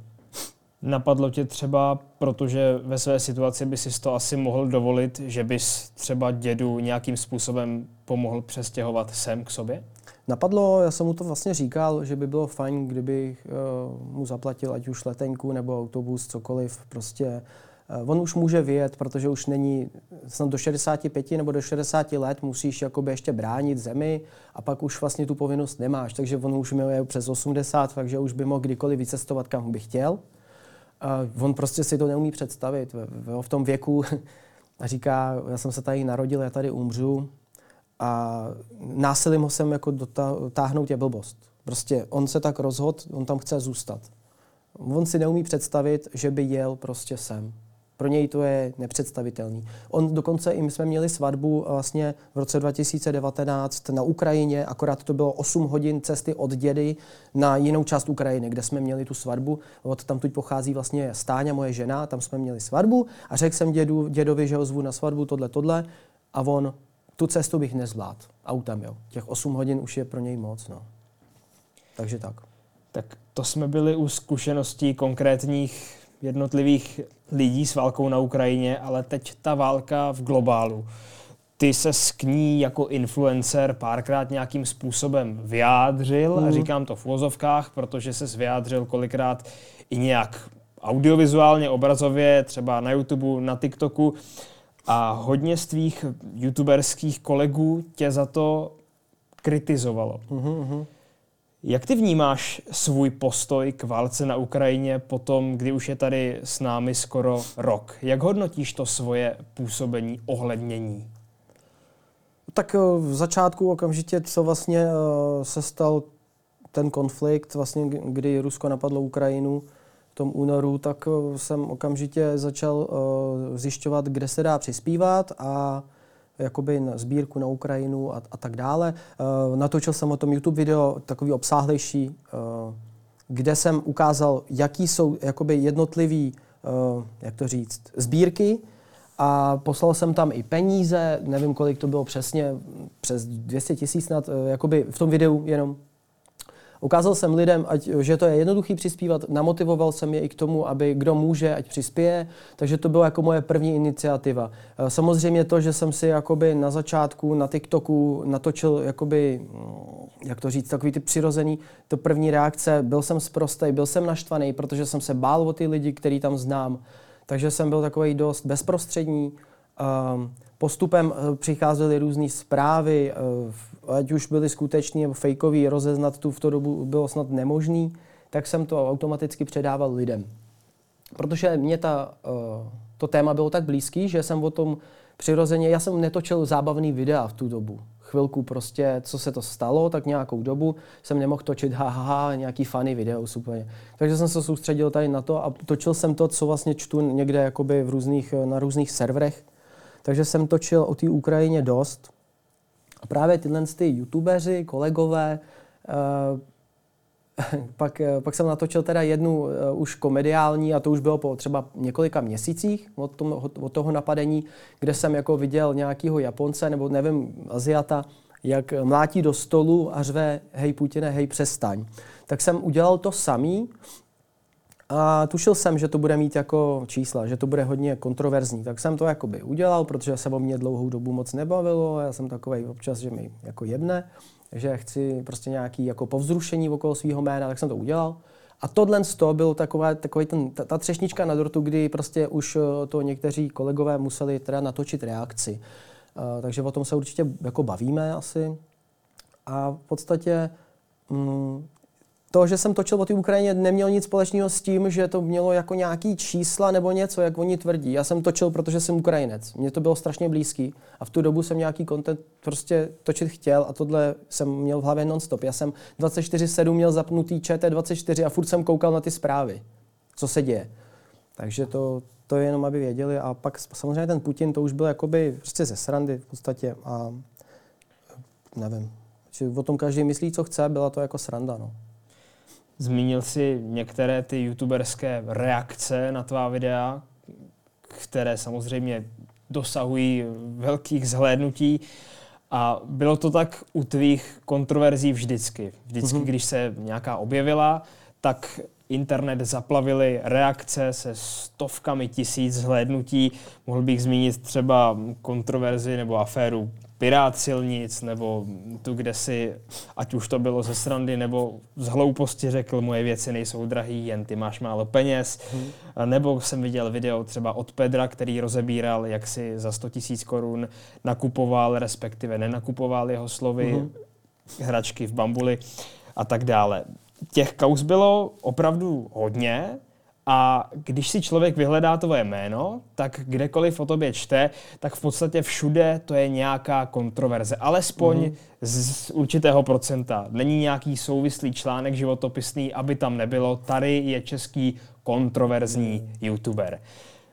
Napadlo tě třeba, protože ve své situaci by si to asi mohl dovolit, že bys třeba dědu nějakým způsobem pomohl přestěhovat sem k sobě? Napadlo, já jsem mu to vlastně říkal, že by bylo fajn, kdybych uh, mu zaplatil ať už letenku nebo autobus, cokoliv. Prostě uh, on už může vyjet, protože už není, snad do 65 nebo do 60 let musíš jakoby ještě bránit zemi a pak už vlastně tu povinnost nemáš. Takže on už měl přes 80, takže už by mohl kdykoliv vycestovat, kam by chtěl. A on prostě si to neumí představit. V, tom věku [LAUGHS] říká, já jsem se tady narodil, já tady umřu a násilím ho sem jako dotáhnout je blbost. Prostě on se tak rozhodl, on tam chce zůstat. On si neumí představit, že by jel prostě sem. Pro něj to je nepředstavitelný. On dokonce i my jsme měli svatbu vlastně v roce 2019 na Ukrajině, akorát to bylo 8 hodin cesty od dědy na jinou část Ukrajiny, kde jsme měli tu svatbu. Od tam tu pochází vlastně Stáňa, moje žena, tam jsme měli svatbu a řekl jsem dědu, dědovi, že ho zvu na svatbu, tohle, tohle a on tu cestu bych nezvládl autem, jo. Těch 8 hodin už je pro něj moc, no. Takže tak. Tak to jsme byli u zkušeností konkrétních jednotlivých lidí s válkou na Ukrajině, ale teď ta válka v globálu. Ty se k ní jako influencer párkrát nějakým způsobem vyjádřil, mm. a říkám to v vozovkách, protože se vyjádřil kolikrát i nějak audiovizuálně, obrazově, třeba na YouTube, na TikToku. A hodně z tvých youtuberských kolegů tě za to kritizovalo. Mm-hmm. Jak ty vnímáš svůj postoj k válce na Ukrajině po tom, kdy už je tady s námi skoro rok? Jak hodnotíš to svoje působení, ohlednění? Tak eh, v začátku okamžitě, co vlastně eh, se stal ten konflikt, vlastně, kdy Rusko napadlo Ukrajinu v tom únoru, tak eh, jsem okamžitě začal zjišťovat, kde se dá přispívat a jakoby na sbírku na Ukrajinu a, a tak dále. Uh, natočil jsem o tom YouTube video, takový obsáhlejší, uh, kde jsem ukázal, jaký jsou jakoby jednotlivý, uh, jak to říct, sbírky a poslal jsem tam i peníze, nevím, kolik to bylo přesně, přes 200 tisíc uh, jakoby v tom videu jenom Ukázal jsem lidem, ať, že to je jednoduchý přispívat, namotivoval jsem je i k tomu, aby kdo může, ať přispěje, takže to byla jako moje první iniciativa. Eh, samozřejmě to, že jsem si jakoby na začátku na TikToku natočil jakoby, mm, jak to říct, takový ty přirozený, to první reakce, byl jsem zprostej, byl jsem naštvaný, protože jsem se bál o ty lidi, který tam znám, takže jsem byl takový dost bezprostřední. Um, postupem eh, přicházely různé zprávy, eh, ať už byly skutečné nebo fejkový, rozeznat tu v tu dobu bylo snad nemožný, tak jsem to automaticky předával lidem. Protože mě ta, eh, to téma bylo tak blízký, že jsem o tom přirozeně, já jsem netočil zábavný videa v tu dobu. Chvilku prostě, co se to stalo, tak nějakou dobu jsem nemohl točit ha, ha, ha nějaký funny video úplně. Takže jsem se soustředil tady na to a točil jsem to, co vlastně čtu někde jakoby v různých, na různých serverech, takže jsem točil o té Ukrajině dost. Právě tyhle ty youtubeři, kolegové, uh, [LAUGHS] pak, eh, pak jsem natočil teda jednu uh, už komediální a to už bylo po třeba několika měsících od, tom, od toho napadení, kde jsem jako viděl nějakého Japonce nebo nevím, Aziata, jak mlátí do stolu a řve hej Putine, hej přestaň. Tak jsem udělal to samý a tušil jsem, že to bude mít jako čísla, že to bude hodně kontroverzní. Tak jsem to jakoby udělal, protože se o mě dlouhou dobu moc nebavilo. Já jsem takový občas, že mi jako jedne, že chci prostě nějaký jako povzrušení okolo svého jména, tak jsem to udělal. A tohle z toho byl taková, takový ten, ta, ta třešnička na dortu, kdy prostě už eh, to někteří kolegové museli teda natočit reakci. Uh, takže o tom se určitě jako bavíme asi. A v podstatě mm, to, že jsem točil o té Ukrajině, nemělo nic společného s tím, že to mělo jako nějaký čísla nebo něco, jak oni tvrdí. Já jsem točil, protože jsem Ukrajinec. Mně to bylo strašně blízký a v tu dobu jsem nějaký content prostě točit chtěl a tohle jsem měl v hlavě nonstop. Já jsem 24-7 měl zapnutý ČT24 a furt jsem koukal na ty zprávy, co se děje. Takže to, to je jenom, aby věděli. A pak samozřejmě ten Putin, to už byl jakoby prostě ze srandy v podstatě a nevím. O tom každý myslí, co chce, byla to jako sranda. No. Zmínil si některé ty youtuberské reakce na tvá videa, které samozřejmě dosahují velkých zhlédnutí. A bylo to tak u tvých kontroverzí vždycky. Vždycky, mm-hmm. když se nějaká objevila, tak internet zaplavily reakce se stovkami tisíc zhlédnutí. Mohl bych zmínit třeba kontroverzi nebo aféru Pirát silnic, nebo tu, kde si, ať už to bylo ze srandy, nebo z hlouposti řekl, moje věci nejsou drahý, jen ty máš málo peněz. Hmm. Nebo jsem viděl video třeba od Pedra, který rozebíral, jak si za 100 tisíc korun nakupoval, respektive nenakupoval jeho slovy, hmm. hračky v bambuli a tak dále. Těch kaus bylo opravdu hodně, a když si člověk vyhledá tvoje jméno, tak kdekoliv o tobě čte, tak v podstatě všude to je nějaká kontroverze. Alespoň mm. z určitého procenta. Není nějaký souvislý článek životopisný, aby tam nebylo. Tady je český kontroverzní mm. youtuber.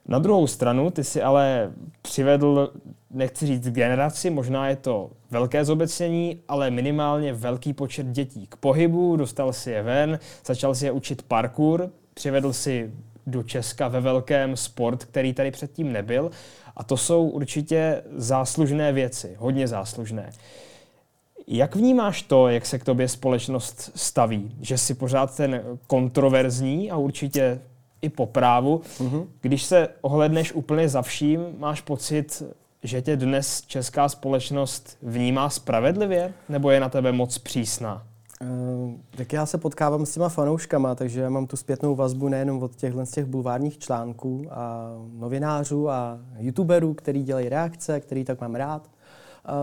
Na druhou stranu, ty si ale přivedl, nechci říct generaci, možná je to velké zobecnění, ale minimálně velký počet dětí k pohybu, dostal si je ven, začal si je učit parkour, přivedl si do Česka ve velkém sport, který tady předtím nebyl. A to jsou určitě záslužné věci, hodně záslužné. Jak vnímáš to, jak se k tobě společnost staví? Že jsi pořád ten kontroverzní a určitě i po právu. Mm-hmm. Když se ohledneš úplně za vším, máš pocit, že tě dnes česká společnost vnímá spravedlivě, nebo je na tebe moc přísná? Uh, tak já se potkávám s těma fanouškama, takže já mám tu zpětnou vazbu nejenom od těchhle z těch bulvárních článků a novinářů a youtuberů, který dělají reakce, který tak mám rád.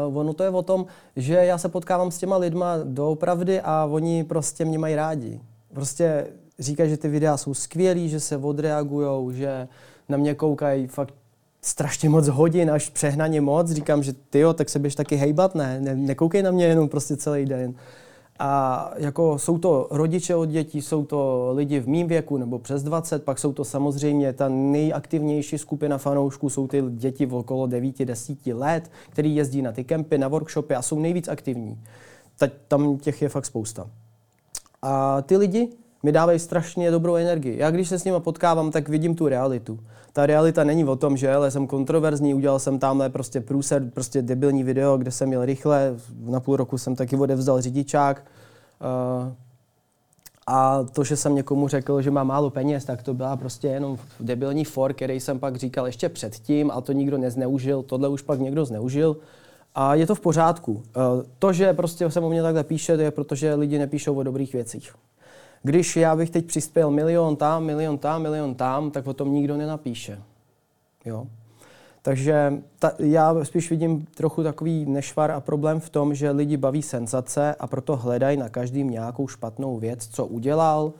Uh, ono to je o tom, že já se potkávám s těma lidma doopravdy a oni prostě mě mají rádi. Prostě říkají, že ty videa jsou skvělý, že se odreagujou, že na mě koukají fakt strašně moc hodin, až přehnaně moc. Říkám, že ty tak se běž taky hejbat, ne, ne, nekoukej na mě jenom prostě celý den. A jako jsou to rodiče od dětí, jsou to lidi v mým věku nebo přes 20, pak jsou to samozřejmě ta nejaktivnější skupina fanoušků, jsou ty děti v okolo 9-10 let, který jezdí na ty kempy, na workshopy a jsou nejvíc aktivní. Ta, tam těch je fakt spousta. A ty lidi mi dávají strašně dobrou energii. Já když se s nimi potkávám, tak vidím tu realitu. Ta realita není o tom, že ale jsem kontroverzní, udělal jsem tamhle prostě průser, prostě debilní video, kde jsem měl rychle, na půl roku jsem taky odevzdal řidičák. Uh, a to, že jsem někomu řekl, že má málo peněz, tak to byla prostě jenom debilní for, který jsem pak říkal ještě předtím a to nikdo nezneužil, tohle už pak někdo zneužil. A je to v pořádku. Eh, to, že prostě se o mě takhle píše, to je proto, že lidi nepíšou o dobrých věcích. Když já bych teď přispěl milion tam, milion tam, milion tam, tak o tom nikdo nenapíše. Jo? Takže ta, já spíš vidím trochu takový nešvar a problém v tom, že lidi baví senzace a proto hledají na každým nějakou špatnou věc, co udělal,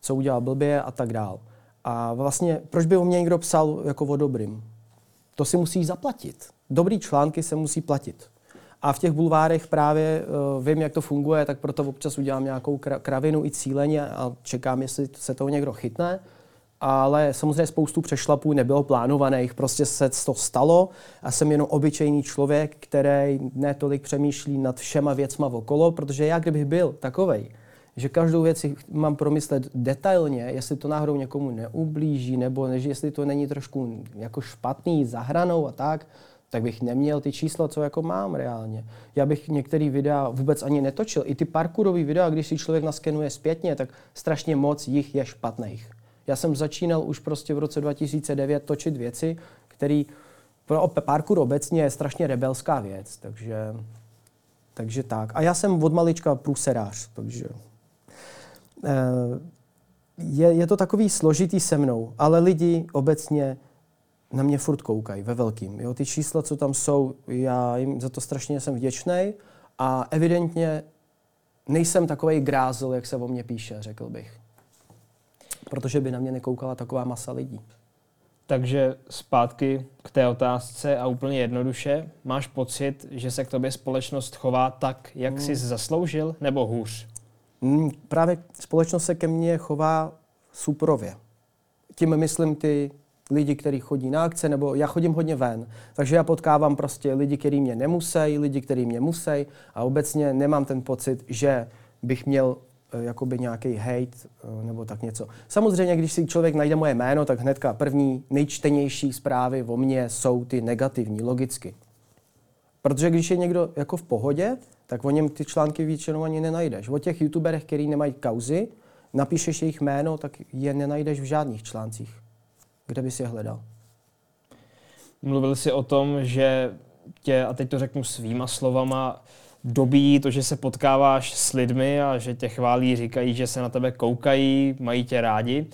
co udělal blbě a tak dál. A vlastně, proč by o mě někdo psal jako o dobrým? To si musí zaplatit. Dobrý články se musí platit. A v těch bulvárech právě uh, vím, jak to funguje, tak proto občas udělám nějakou kravinu i cíleně a čekám, jestli se toho někdo chytne. Ale samozřejmě spoustu přešlapů nebylo plánovaných, prostě se to stalo a jsem jenom obyčejný člověk, který netolik přemýšlí nad všema věcma okolo, protože já kdybych byl takovej, že každou věc si mám promyslet detailně, jestli to náhodou někomu neublíží, nebo než jestli to není trošku jako špatný, zahranou a tak, tak bych neměl ty čísla, co jako mám reálně. Já bych některé videa vůbec ani netočil. I ty parkourové videa, když si člověk naskenuje zpětně, tak strašně moc jich je špatných. Já jsem začínal už prostě v roce 2009 točit věci, které pro parkour obecně je strašně rebelská věc, takže, takže tak. A já jsem od malička průserář, takže eh, je, je to takový složitý se mnou, ale lidi obecně na mě furt koukají ve velkým. Jo? Ty čísla, co tam jsou, já jim za to strašně jsem vděčný a evidentně nejsem takový grázel, jak se o mě píše, řekl bych. Protože by na mě nekoukala taková masa lidí. Takže zpátky k té otázce a úplně jednoduše, máš pocit, že se k tobě společnost chová tak, jak hmm. jsi zasloužil, nebo hůř? Hmm, právě společnost se ke mně chová suprově. Tím myslím ty lidi, kteří chodí na akce, nebo já chodím hodně ven, takže já potkávám prostě lidi, kteří mě nemusí, lidi, kteří mě musí a obecně nemám ten pocit, že bych měl Eh, jakoby nějaký hate eh, nebo tak něco. Samozřejmě, když si člověk najde moje jméno, tak hnedka první nejčtenější zprávy o mně jsou ty negativní, logicky. Protože když je někdo jako v pohodě, tak o něm ty články většinou ani nenajdeš. O těch youtuberech, který nemají kauzy, napíšeš jejich jméno, tak je nenajdeš v žádných článcích. Kde bys je hledal? Mluvil jsi o tom, že tě, a teď to řeknu svýma slovama, dobíjí to, že se potkáváš s lidmi a že tě chválí, říkají, že se na tebe koukají, mají tě rádi.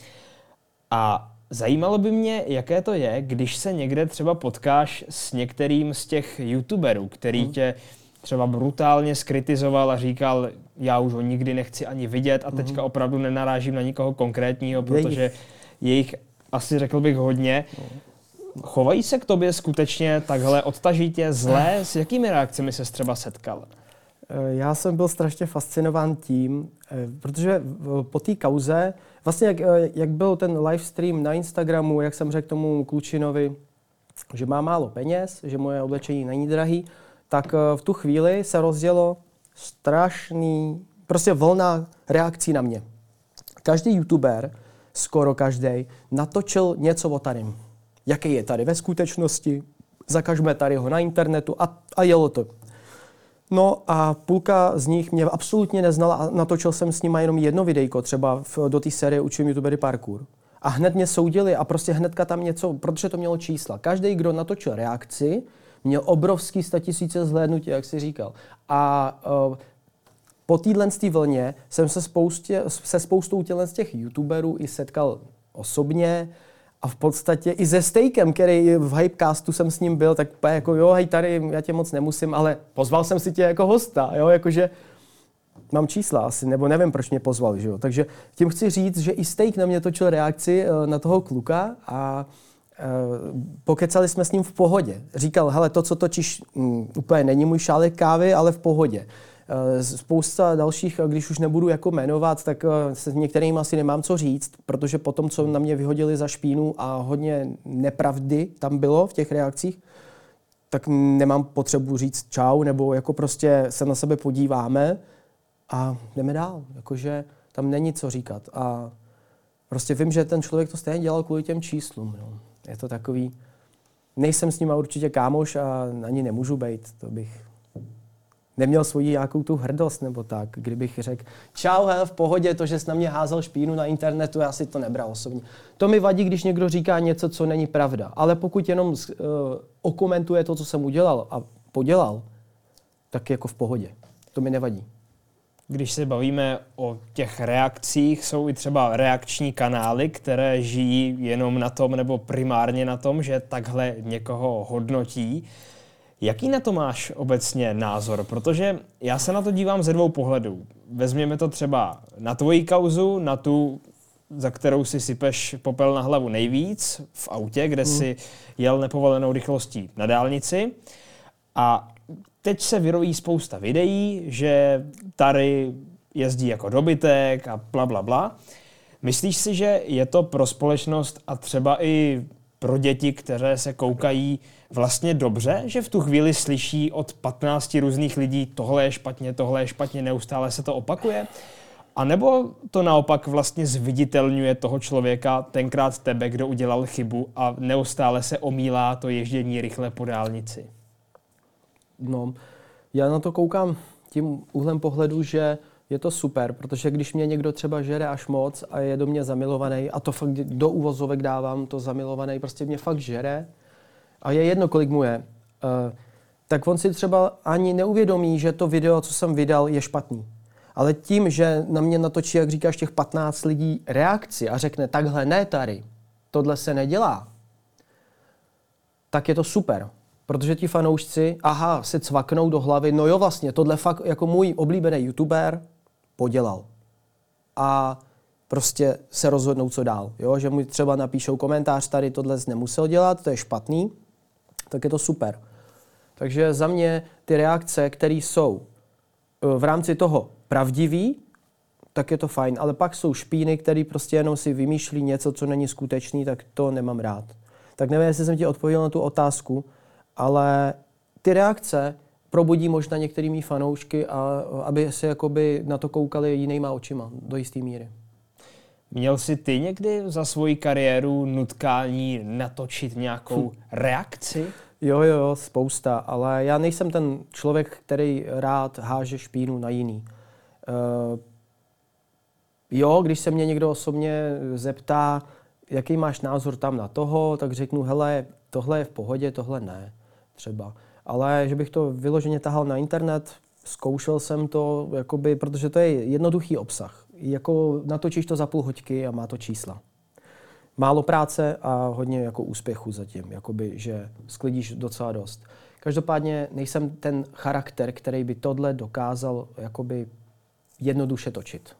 A zajímalo by mě, jaké to je, když se někde třeba potkáš s některým z těch youtuberů, který hmm. tě třeba brutálně skritizoval a říkal, já už ho nikdy nechci ani vidět a teďka hmm. opravdu nenarážím na nikoho konkrétního, protože je jich asi řekl bych hodně. Chovají se k tobě skutečně takhle odtažitě zlé? S jakými reakcemi se třeba setkal? Eh, já jsem byl strašně fascinován tím, eh, protože po té kauze, vlastně jak, eh, jak byl ten livestream na Instagramu, jak jsem řekl tomu Klučinovi, že má málo peněz, že moje oblečení není drahý, tak v tu chvíli se rozdělo strašný, prostě vlna reakcí na mě. Každý youtuber, skoro každý, natočil něco o tady. Jaký je tady ve skutečnosti, zakažme tady ho na internetu a, a jelo to. No a půlka z nich mě absolutně neznala a natočil jsem s nimi jenom jedno videjko, třeba v, do té série Učím youtubery parkour. A hned mě soudili a prostě hnedka tam něco, protože to mělo čísla. Každý, kdo natočil reakci, měl obrovský statisíce zhlédnutí, jak si říkal. A uh, po téhle vlně jsem se, spoustě, se spoustou tělen z těch youtuberů i setkal osobně, a v podstatě i se Stejkem, který v Hypecastu jsem s ním byl, tak jako jo, hej, tady já tě moc nemusím, ale pozval jsem si tě jako hosta, jo, jakože mám čísla asi, nebo nevím, proč mě pozval, že jo. Takže tím chci říct, že i Steak na mě točil reakci eh, na toho kluka a Uh, pokecali jsme s ním v pohodě. Říkal, hele, to, co točíš, um, úplně není můj šálek kávy, ale v pohodě. Eh, spousta dalších, když už nebudu jako jmenovat, tak eh, se některým asi nemám co říct, protože potom, co na mě vyhodili za špínu a hodně nepravdy tam bylo v těch reakcích, tak nemám potřebu říct čau, nebo jako prostě se na sebe podíváme a jdeme dál. Jakože tam není co říkat. A prostě vím, že ten člověk to stejně dělal kvůli těm číslům. No. Je to takový, nejsem s nima určitě kámoš a ani nemůžu být, to bych neměl svoji nějakou tu hrdost nebo tak. Kdybych řekl, čau, hele, v pohodě, to, že jsi na mě házel špínu na internetu, já si to nebral osobně. To mi vadí, když někdo říká něco, co není pravda. Ale pokud jenom uh, okomentuje to, co jsem udělal a podělal, tak jako v pohodě. To mi nevadí. Když se bavíme o těch reakcích, jsou i třeba reakční kanály, které žijí jenom na tom nebo primárně na tom, že takhle někoho hodnotí. Jaký na to máš obecně názor? Protože já se na to dívám ze dvou pohledů. Vezměme to třeba na tvoji kauzu, na tu, za kterou si sypeš popel na hlavu nejvíc v autě, kde mm. si jel nepovolenou rychlostí na dálnici. A teď se vyrojí spousta videí, že tady jezdí jako dobytek a bla, bla, bla. Myslíš si, že je to pro společnost a třeba i pro děti, které se koukají vlastně dobře, že v tu chvíli slyší od 15 různých lidí, tohle je špatně, tohle je špatně, neustále se to opakuje? A nebo to naopak vlastně zviditelňuje toho člověka, tenkrát tebe, kdo udělal chybu a neustále se omílá to ježdění rychle po dálnici? No, já na to koukám tím úhlem pohledu, že je to super, protože když mě někdo třeba žere až moc a je do mě zamilovaný, a to fakt do uvozovek dávám, to zamilovaný, prostě mě fakt žere a je jedno, kolik mu je, uh, tak on si třeba ani neuvědomí, že to video, co jsem vydal, je špatný. Ale tím, že na mě natočí, jak říkáš, těch 15 lidí reakci a řekne takhle ne tady, tohle se nedělá, tak je to super. Protože ti fanoušci, aha, se cvaknou do hlavy, no jo vlastně, tohle fakt jako můj oblíbený youtuber podělal. A prostě se rozhodnou, co dál. Jo? Že mu třeba napíšou komentář, tady tohle nemusel dělat, to je špatný, tak je to super. Takže za mě ty reakce, které jsou e, v rámci toho pravdivý, tak je to fajn. Ale pak jsou špíny, které prostě jenom si vymýšlí něco, co není skutečný, tak to nemám rád. Tak nevím, jestli jsem ti odpověděl na tu otázku, ale ty reakce probudí možná některými fanoušky, a, aby se jakoby na to koukali jinýma očima do jisté míry. Měl jsi ty někdy za svoji kariéru nutkání natočit nějakou hm. reakci? Jo, jo, spousta, ale já nejsem ten člověk, který rád háže špínu na jiný. Uh, jo, když se mě někdo osobně zeptá, jaký máš názor tam na toho, tak řeknu, hele, tohle je v pohodě, tohle ne, třeba. Ale že bych to vyloženě tahal na internet, zkoušel jsem to, jakoby, protože to je jednoduchý obsah. Jako natočíš to za půl hoďky a má to čísla. Málo práce a hodně jako úspěchu zatím, jakoby, že sklidíš docela dost. Každopádně nejsem ten charakter, který by tohle dokázal jakoby jednoduše točit.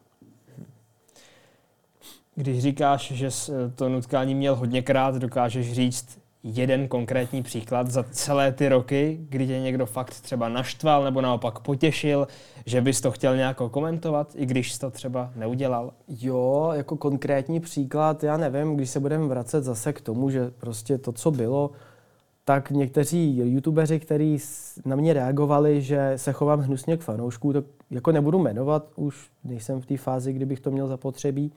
Když říkáš, že to nutkání měl hodněkrát, dokážeš říct jeden konkrétní příklad za celé ty roky, kdy tě někdo fakt třeba naštval nebo naopak potěšil, že bys to chtěl nějak komentovat, i když jsi to třeba neudělal? Jo, jako konkrétní příklad, já nevím, když se budeme vracet zase k tomu, že prostě to, co bylo, tak někteří youtubeři, kteří na mě reagovali, že se chovám hnusně k fanoušku, to jako nebudu jmenovat, už nejsem v té fázi, kdybych to měl zapotřebí,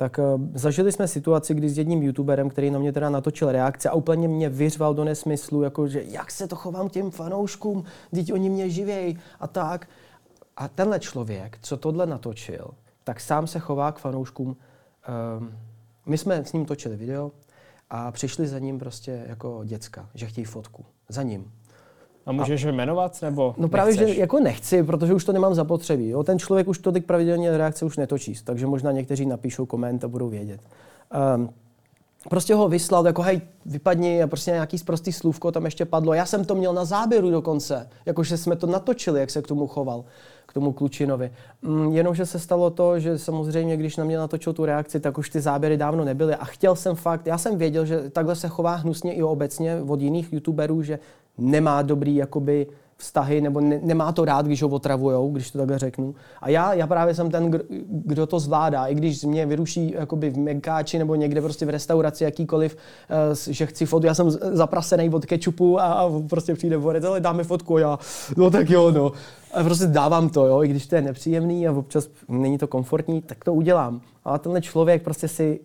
tak uh, zažili jsme situaci, kdy s jedním youtuberem, který na mě teda natočil reakce a úplně mě vyřval do nesmyslu, jako že jak se to chovám těm fanouškům, teď oni mě živějí a tak. A tenhle člověk, co tohle natočil, tak sám se chová k fanouškům. Um, my jsme s ním točili video a přišli za ním prostě jako děcka, že chtějí fotku. Za ním. A můžeš a, jmenovat, nebo No právě, nechceš? že jako nechci, protože už to nemám zapotřebí. Jo? Ten člověk už tolik pravidelně reakce už netočí, takže možná někteří napíšou koment a budou vědět. Um, prostě ho vyslal, jako hej, vypadni a prostě nějaký zprostý slůvko tam ještě padlo. Já jsem to měl na záběru dokonce, jakože jsme to natočili, jak se k tomu choval, k tomu Klučinovi. Mm, jenomže se stalo to, že samozřejmě, když na mě natočil tu reakci, tak už ty záběry dávno nebyly a chtěl jsem fakt, já jsem věděl, že takhle se chová hnusně i obecně od jiných youtuberů, že nemá dobrý jakoby vztahy, nebo ne, nemá to rád, když ho otravujou, když to takhle řeknu. A já, já právě jsem ten, kdo to zvládá. I když mě vyruší jakoby v Mekáči nebo někde prostě v restauraci jakýkoliv, uh, že chci fotku, já jsem zaprasený od kečupu a, a prostě přijde vorec, ale dáme fotku a já, no tak jo, no. A prostě dávám to, jo, i když to je nepříjemný a občas není to komfortní, tak to udělám. A tenhle člověk prostě si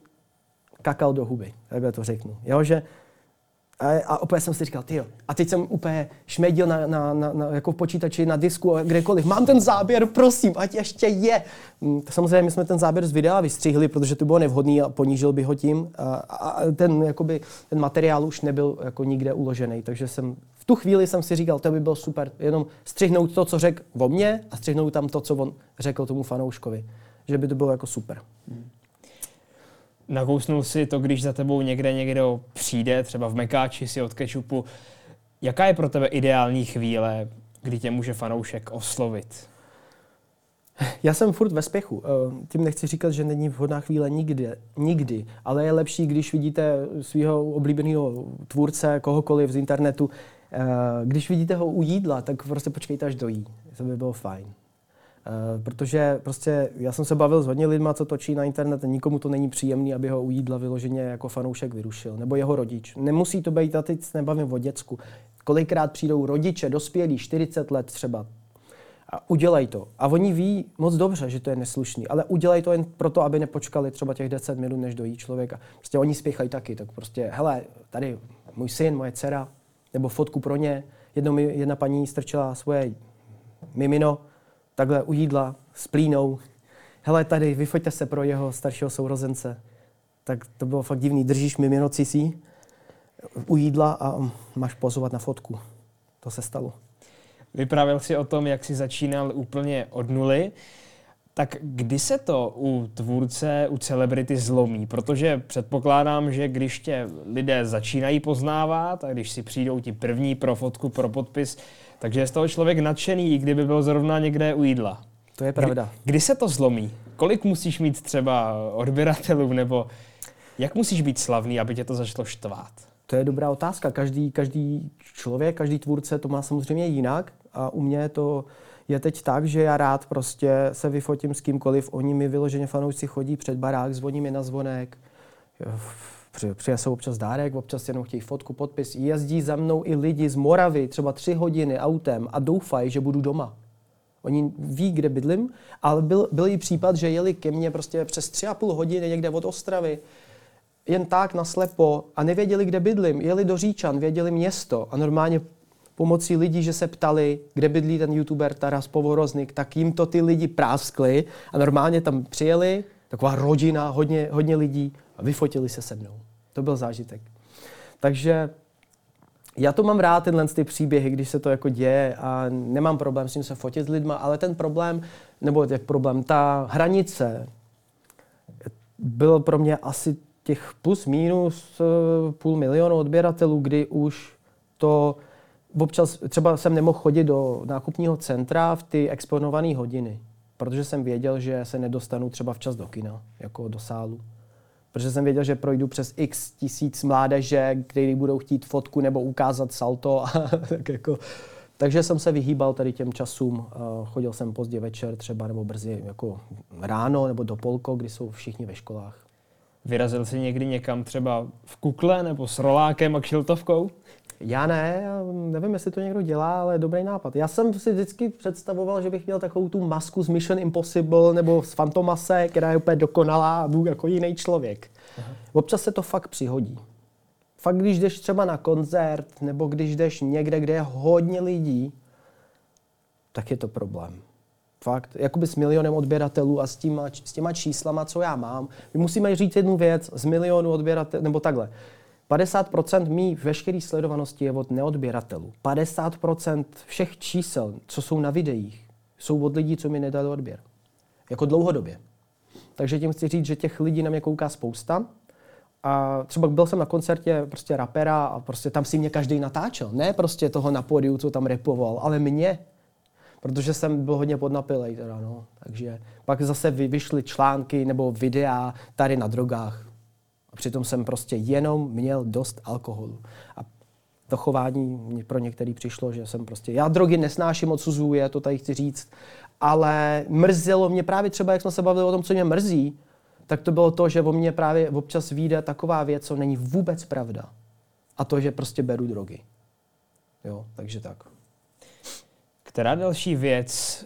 kakal do huby, takhle to řeknu. Jo, že a, a opět jsem si říkal, ty A teď jsem úplně šmedil na, na, na, na, jako v počítači, na disku a kdekoliv. Mám ten záběr, prosím, ať ještě je. Mm, samozřejmě my jsme ten záběr z videa vystřihli, protože to bylo nevhodný a ponížil by ho tím. A, a ten, jakoby, ten materiál už nebyl jako nikde uložený. Takže jsem v tu chvíli jsem si říkal, to by bylo super, jenom střihnout to, co řekl o mně a střihnout tam to, co on řekl tomu fanouškovi. Že by to bylo jako super. Hmm. Nakousnul si to, když za tebou někde někdo přijde, třeba v Mekáči si od kečupu. Jaká je pro tebe ideální chvíle, kdy tě může fanoušek oslovit? Já jsem furt ve spěchu. Eh, tím nechci říkat, že není vhodná chvíle nikdy, nikdy, ale je lepší, když vidíte svého oblíbeného tvůrce, kohokoliv z internetu, eh, když vidíte ho u jídla, tak prostě počkejte, až dojí. To by bylo fajn. Eh, protože prostě já jsem se bavil s hodně lidma, co točí na internet nikomu to není příjemný, aby ho u jídla vyloženě jako fanoušek vyrušil, nebo jeho rodič. Nemusí to být, a teď nebavím o děcku. Kolikrát přijdou rodiče, dospělí, 40 let třeba, A udělej to. A oni ví moc dobře, že to je neslušný, ale udělej to jen proto, aby nepočkali třeba těch 10 minut, než dojí člověka. Prostě oni spěchají taky, tak prostě, hele, tady můj syn, moje dcera, nebo fotku pro ně. Jednou mi jedna paní strčila svoje mimino, takhle u jídla, s plínou. Hele, tady, vyfoďte se pro jeho staršího sourozence. Tak to bylo fakt divný. Držíš mimino cisí u jídla a máš pozovat na fotku. To se stalo. Vyprávěl si o tom, jak jsi začínal úplně od nuly. Tak kdy se to u tvůrce, u celebrity zlomí? Protože předpokládám, že když tě lidé začínají poznávat a když si přijdou ti první pro fotku, pro podpis, takže je z toho člověk nadšený, i kdyby byl zrovna někde u jídla. To je pravda. Kdy, kdy se to zlomí? Kolik musíš mít třeba odběratelů, nebo jak musíš být slavný, aby tě to začalo štvát? To je dobrá otázka. Každý, každý člověk, každý tvůrce to má samozřejmě jinak a u mě to je teď tak, že já rád prostě se vyfotím s kýmkoliv. Oni mi vyloženě fanoušci chodí před barák, zvoní mi na zvonek, přinesou občas dárek, občas jenom chtějí fotku, podpis. Jezdí za mnou i lidi z Moravy, třeba tři hodiny autem a doufají, že budu doma. Oni ví, kde bydlím, ale byl, byl i případ, že jeli ke mně prostě přes tři a půl hodiny někde od Ostravy, jen tak naslepo a nevěděli, kde bydlím. Jeli do Říčan, věděli město a normálně pomocí lidí, že se ptali, kde bydlí ten youtuber Taras Povoroznik, tak jim to ty lidi práskli a normálně tam přijeli, taková rodina, hodně, hodně lidí a vyfotili se se mnou. To byl zážitek. Takže já to mám rád, tenhle ty příběhy, když se to jako děje a nemám problém s tím se fotit s lidma, ale ten problém, nebo jak problém, ta hranice byl pro mě asi těch plus minus eh, půl milionu odběratelů, kdy už to občas třeba jsem nemohl chodit do nákupního centra v ty exponované hodiny, protože jsem věděl, že se nedostanu třeba včas do kina, jako do sálu. Protože jsem věděl, že projdu přes x tisíc mládeže, kteří budou chtít fotku nebo ukázat salto. A [LAUGHS] tak jako, takže jsem se vyhýbal tady těm časům. Chodil jsem pozdě večer třeba nebo brzy jako ráno nebo do polko, kdy jsou všichni ve školách. Vyrazil jsi někdy někam třeba v kukle nebo s rolákem a kšiltovkou? Já ne, nevím, jestli to někdo dělá, ale dobrý nápad. Já jsem si vždycky představoval, že bych měl takovou tu masku z Mission Impossible nebo z Fantomase, která je úplně dokonalá a budu jako jiný člověk. Aha. Občas se to fakt přihodí. Fakt, když jdeš třeba na koncert, nebo když jdeš někde, kde je hodně lidí, tak je to problém. Fakt, jakoby s milionem odběratelů a s těma, s těma číslama, co já mám. My musíme říct jednu věc, z milionu odběratelů, nebo takhle. 50% mý veškeré sledovanosti je od neodběratelů. 50% všech čísel, co jsou na videích, jsou od lidí, co mi nedali odběr. Jako dlouhodobě. Takže tím chci říct, že těch lidí na mě kouká spousta. A třeba byl jsem na koncertě prostě rapera a prostě tam si mě každý natáčel. Ne prostě toho na pódiu, co tam repoval, ale mě. Protože jsem byl hodně podnapilej teda, no. Takže pak zase vyšly články nebo videa tady na drogách. A přitom jsem prostě jenom měl dost alkoholu. A to chování mě pro některý přišlo, že jsem prostě, já drogy nesnáším, odsuzuji, to tady chci říct, ale mrzelo mě právě třeba, jak jsme se bavili o tom, co mě mrzí, tak to bylo to, že o mě právě občas vyjde taková věc, co není vůbec pravda. A to, že prostě beru drogy. Jo, takže tak. Která další věc,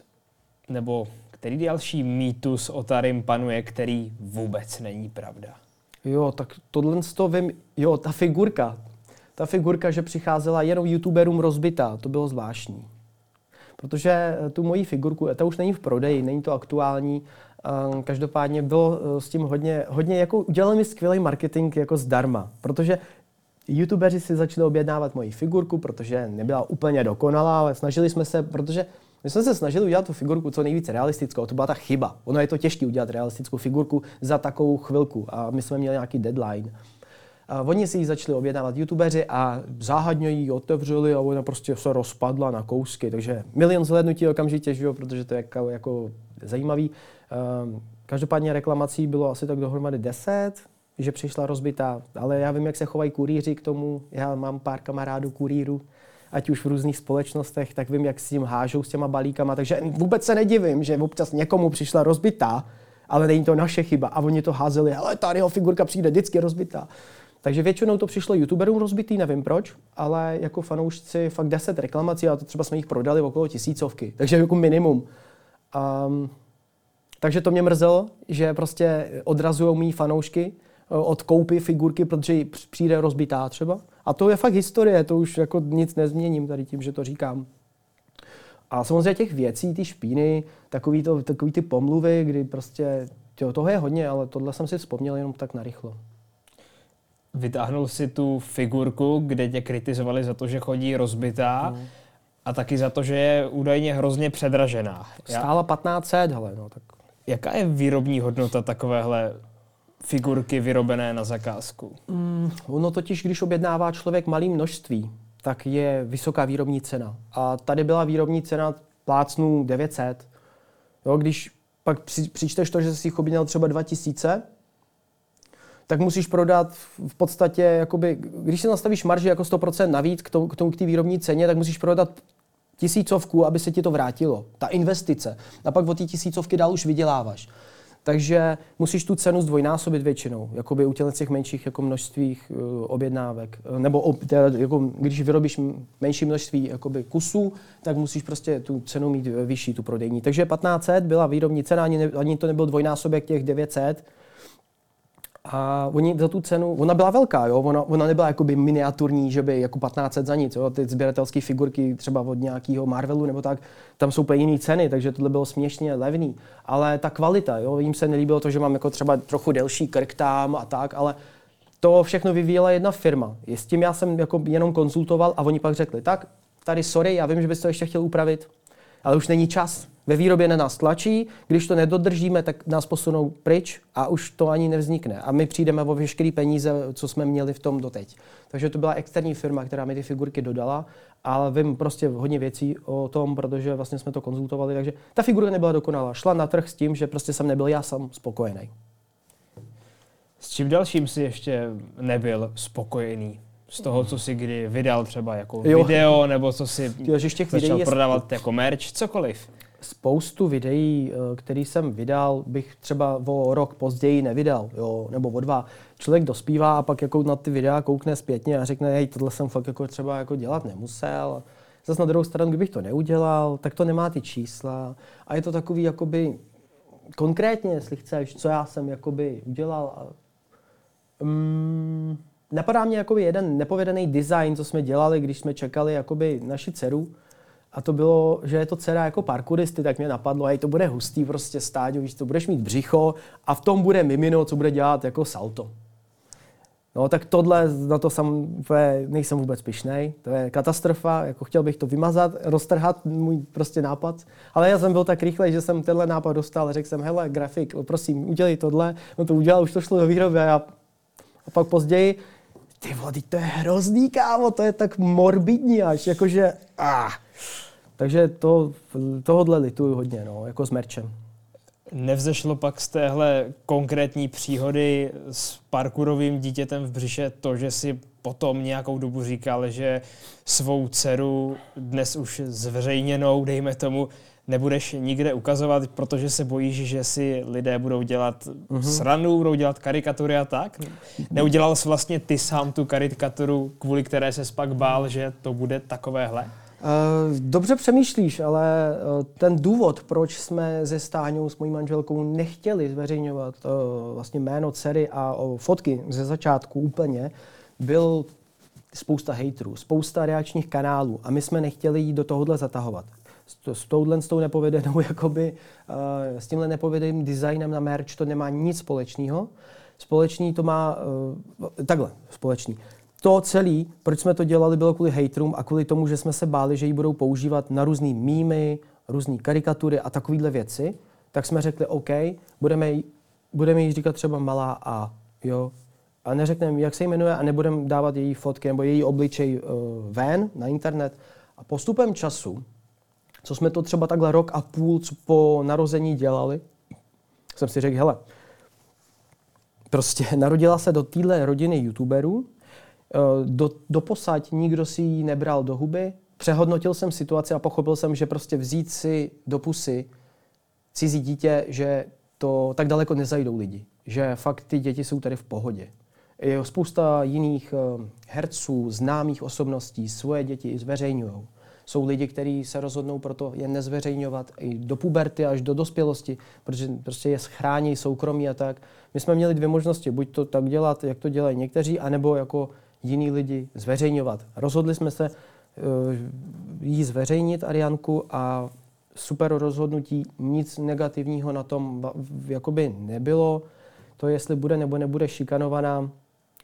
nebo který další mýtus o Tarim panuje, který vůbec není pravda? Jo, tak tohle to vím, jo, ta figurka, ta figurka, že přicházela jenom youtuberům rozbitá, to bylo zvláštní. Protože eh, tu moji figurku, ta už není v prodeji, není to aktuální, každopádně bylo eh, s tím hodně, hodně jako udělali mi skvělý marketing jako zdarma, protože YouTuberi si začali objednávat moji figurku, protože nebyla úplně dokonalá, ale snažili jsme se, protože my jsme se snažili udělat tu figurku co nejvíce realistickou, to byla ta chyba. Ono je to těžké udělat realistickou figurku za takovou chvilku a my jsme měli nějaký deadline. A oni si ji začali objednávat youtubeři a záhadně ji otevřeli a ona prostě se rozpadla na kousky. Takže milion zhlednutí okamžitě, že jo, protože to je jako, jako zajímavý. Um, každopádně reklamací bylo asi tak dohromady 10, že přišla rozbitá, ale já vím, jak se chovají kurýři k tomu. Já mám pár kamarádů kurýrů, ať už v různých společnostech, tak vím, jak s tím hážou s těma balíkama. Takže vůbec se nedivím, že občas někomu přišla rozbitá, ale není to naše chyba. A oni to házeli, ale ta jeho figurka přijde vždycky rozbitá. Takže většinou to přišlo youtuberům rozbitý, nevím proč, ale jako fanoušci fakt 10 reklamací a to třeba jsme jich prodali okolo tisícovky, takže jako minimum. Um, takže to mě mrzelo, že prostě odrazují mý fanoušky eh, od koupy figurky, protože přijde rozbitá třeba. A to je fakt historie, to už jako nic nezměním tady tím, že to říkám. A samozřejmě těch věcí, ty špíny, takový, to, takový ty pomluvy, kdy prostě jo, toho je hodně, ale tohle jsem si vzpomněl jenom tak narychlo. Vytáhnul si tu figurku, kde tě kritizovali za to, že chodí rozbitá mm. a taky za to, že je údajně hrozně předražená. Stála 1500, hele, no tak. Jaká je výrobní hodnota takovéhle figurky vyrobené na zakázku? Mm, ono totiž, když objednává člověk malý množství, tak je vysoká výrobní cena. A tady byla výrobní cena plácnu 900. Jo, když pak při, přičteš to, že jsi jich objednal třeba 2000, tak musíš prodat v podstatě, jakoby, když si nastavíš marži jako 100% navíc k tomu, k tomu k té výrobní ceně, tak musíš prodat tisícovku, aby se ti to vrátilo. Ta investice. A pak od té tisícovky dál už vyděláváš. Takže musíš tu cenu zdvojnásobit většinou, jakoby u těch menších jako množstvích uh, objednávek. Eh, nebo teda, jako, když vyrobíš menší množství jakoby, kusů, tak musíš prostě tu cenu mít eh, vyšší, tu prodejní. Takže 1500 byla výrobní cena, ani, ne, ani to nebyl dvojnásobek těch 900, a oni za tu cenu, ona byla velká, jo? Ona, ona nebyla jakoby miniaturní, že by jako 1500 za nic. Jo? Ty sběratelské figurky třeba od nějakého Marvelu nebo tak, tam jsou úplně jiné ceny, takže tohle bylo směšně levný. Ale ta kvalita, jo? jim se nelíbilo to, že mám jako třeba trochu delší krk tam a tak, ale to všechno vyvíjela jedna firma. S tím já jsem jako jenom konzultoval a oni pak řekli, tak tady sorry, já vím, že bys to ještě chtěl upravit, ale už není čas. Ve výrobě na nás tlačí, když to nedodržíme, tak nás posunou pryč a už to ani nevznikne. A my přijdeme o veškeré peníze, co jsme měli v tom doteď. Takže to byla externí firma, která mi ty figurky dodala, ale vím prostě hodně věcí o tom, protože vlastně jsme to konzultovali, takže ta figurka nebyla dokonalá. Šla na trh s tím, že prostě jsem nebyl já sám spokojený. S čím dalším si ještě nebyl spokojený? z toho, co si kdy vydal třeba jako jo. video, nebo co si těch začal prodávat jako merch, cokoliv. Spoustu videí, eh, který jsem vydal, bych třeba o rok později nevydal, jo, nebo o dva. Člověk dospívá a pak jako na ty videa koukne zpětně a řekne, hej, tohle jsem fakt jako třeba jako dělat nemusel. Zase na druhou stranu, kdybych to neudělal, tak to nemá ty čísla. A je to takový jakoby konkrétně, jestli chceš, co já jsem jakoby udělal. Um, napadá mě jakoby jeden nepovedený design, co jsme dělali, když jsme čekali jakoby naši dceru. A to bylo, že je to dcera jako parkouristy, tak mě napadlo, hej, to bude hustý prostě stáďo, víš, to budeš mít břicho a v tom bude mimino, co bude dělat jako salto. No tak tohle, na to jsem nejsem vůbec pišnej, to je katastrofa, jako chtěl bych to vymazat, roztrhat můj prostě nápad, ale já jsem byl tak rychlej, že jsem tenhle nápad dostal, řekl jsem, hele, grafik, prosím, udělej tohle, no to udělal, už to šlo do výroby a, a pak později ty vody, to je hrozný, kámo, to je tak morbidní až, jakože, ah. Takže to, tohodle lituju hodně, no, jako s merčem. Nevzešlo pak z téhle konkrétní příhody s parkurovým dítětem v břiše to, že si potom nějakou dobu říkal, že svou dceru dnes už zveřejněnou, dejme tomu, nebudeš nikde ukazovat, protože se bojíš, že si lidé budou dělat mm-hmm. sranu, budou dělat karikatury a tak? Neudělal jsi vlastně ty sám tu karikaturu, kvůli které se pak bál, že to bude takovéhle? Uh, dobře přemýšlíš, ale uh, ten důvod, proč jsme se Stáňou s mojí manželkou nechtěli zveřejňovat uh, vlastně jméno dcery a fotky ze začátku úplně, byl spousta hejtrů, spousta reakčních kanálů a my jsme nechtěli jít do tohohle zatahovat s, touhle s tou nepovedenou, [LAUGHS] jakoby, s tímhle nepovedeným designem na merch to nemá nic společného. Společný to má, takhle, společný. To celé, proč jsme to dělali, bylo kvůli haterům a kvůli tomu, že jsme se báli, že ji budou používat na různé mýmy, různé karikatury a takovéhle věci, tak jsme řekli, OK, budeme, budeme jí říkat třeba malá A, jo, a neřekneme, jak se jmenuje a nebudeme dávat její fotky nebo její obličej uh, ven na internet. A postupem času co jsme to třeba takhle rok a půl po narození dělali, jsem si řekl, hele, prostě [LAUGHS] narodila se do téhle rodiny youtuberů, do, do posať nikdo si ji nebral do huby, přehodnotil jsem situaci a pochopil jsem, že prostě vzít si do pusy cizí dítě, že to tak daleko nezajdou lidi. Že fakt ty děti jsou tady v pohodě. Je spousta jiných eh, herců, známých osobností, svoje děti zveřejňují. Jsou lidi, kteří se rozhodnou proto je nezveřejňovat i do puberty až do dospělosti, protože prostě je schrání soukromí a tak. My jsme měli dvě možnosti, buď to tak dělat, jak to dělají někteří, anebo jako jiní lidi zveřejňovat. Rozhodli jsme se uh, jí zveřejnit, Arianku, a super rozhodnutí, nic negativního na tom jakoby nebylo. To, jestli bude nebo nebude šikanovaná,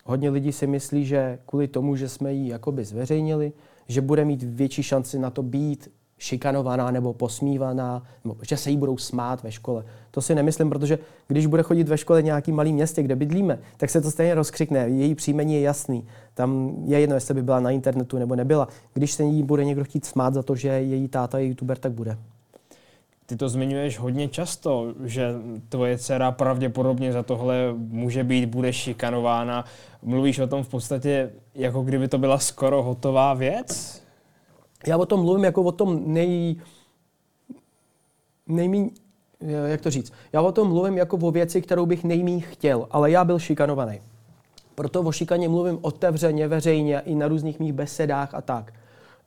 hodně lidí si myslí, že kvůli tomu, že jsme ji jakoby zveřejnili, že bude mít větší šanci na to být šikanovaná nebo posmívaná, nebo že se jí budou smát ve škole. To si nemyslím, protože když bude chodit ve škole nějaký malý městě, kde bydlíme, tak se to stejně rozkřikne. Její příjmení je jasný. Tam je jedno, jestli by byla na internetu nebo nebyla. Když se jí bude někdo chtít smát za to, že její táta je youtuber, tak bude. Ty to zmiňuješ hodně často, že tvoje dcera pravděpodobně za tohle může být, bude šikanována. Mluvíš o tom v podstatě, jako kdyby to byla skoro hotová věc? Já o tom mluvím jako o tom nej... nejmíň... Jak to říct? Já o tom mluvím jako o věci, kterou bych nejmíň chtěl, ale já byl šikanovaný. Proto o šikaně mluvím otevřeně, veřejně, i na různých mých besedách a tak.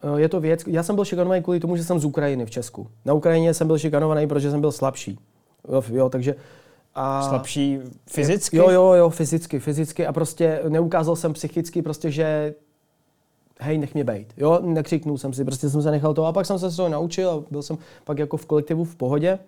Eh, je to věc, já jsem byl šikanovaný kvůli tomu, že jsem z Ukrajiny v Česku. Na Ukrajině jsem byl šikanovaný, protože jsem byl slabší. Jo, jo takže a Slabší fyzicky? Jo, jo, jo, fyzicky, fyzicky a prostě neukázal jsem psychicky prostě, že hej, nech mě bejt. Jo, nekřiknul jsem si, prostě jsem se nechal to a pak jsem se z toho naučil a byl jsem pak jako v kolektivu v pohodě.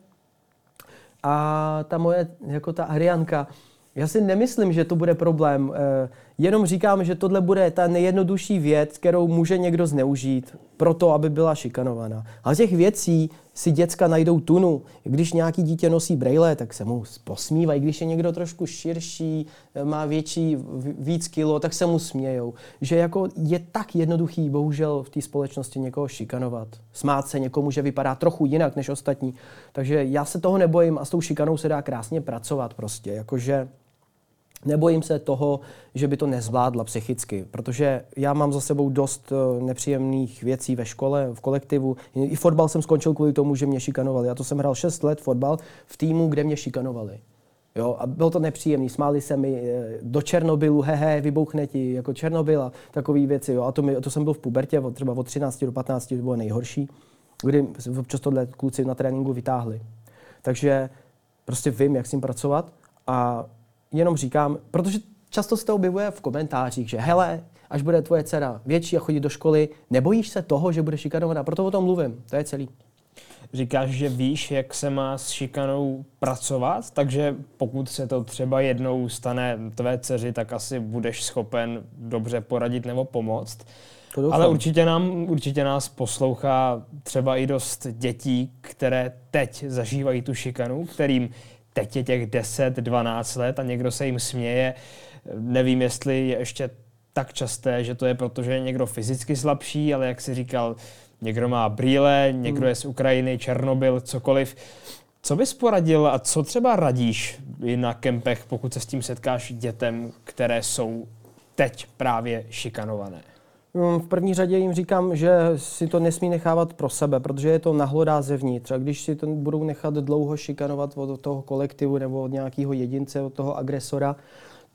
A ta moje, jako ta Arianka, já si nemyslím, že to bude problém. Eh, jenom říkám, že tohle bude ta nejjednodušší věc, kterou může někdo zneužít pro to, aby byla šikanovaná. Ale těch věcí si děcka najdou tunu. Když nějaký dítě nosí brejle, tak se mu posmívají. Když je někdo trošku širší, má větší, víc kilo, tak se mu smějou. Že jako je tak jednoduchý, bohužel, v té společnosti někoho šikanovat. Smát se někomu, že vypadá trochu jinak než ostatní. Takže já se toho nebojím a s tou šikanou se dá krásně pracovat prostě. Jakože Nebojím se toho, že by to nezvládla psychicky, protože já mám za sebou dost eh, nepříjemných věcí ve škole, v kolektivu. I fotbal jsem skončil kvůli tomu, že mě šikanovali. Já to jsem hrál 6 let fotbal v týmu, kde mě šikanovali. Jo, a bylo to nepříjemné, smáli se mi eh, do Černobylu, hehe, vybouchne ti, jako Černobyl a takové věci. Jo. A to, mi, to jsem byl v pubertě, od, třeba od 13 do 15, to bylo nejhorší, kdy občas tohle kluci na tréninku vytáhli. Takže prostě vím, jak s tím pracovat a jenom říkám, protože často se to objevuje v komentářích, že hele, až bude tvoje dcera větší a chodit do školy, nebojíš se toho, že bude šikanovaná? Proto o tom mluvím, to je celý. Říkáš, že víš, jak se má s šikanou pracovat, takže pokud se to třeba jednou stane tvé dceři, tak asi budeš schopen dobře poradit nebo pomoct. Ale určitě, nám, určitě nás poslouchá třeba i dost dětí, které teď zažívají tu šikanu, kterým teď je těch 10-12 let a někdo se jim směje. Nevím, jestli je ještě tak časté, že to je proto, že je někdo fyzicky slabší, ale jak si říkal, někdo má brýle, někdo je z Ukrajiny, Černobyl, cokoliv. Co bys poradil a co třeba radíš i na kempech, pokud se s tím setkáš dětem, které jsou teď právě šikanované? V první řadě jim říkám, že si to nesmí nechávat pro sebe, protože je to nahlodá zevnitř. A když si to budou nechat dlouho šikanovat od toho kolektivu nebo od nějakého jedince, od toho agresora,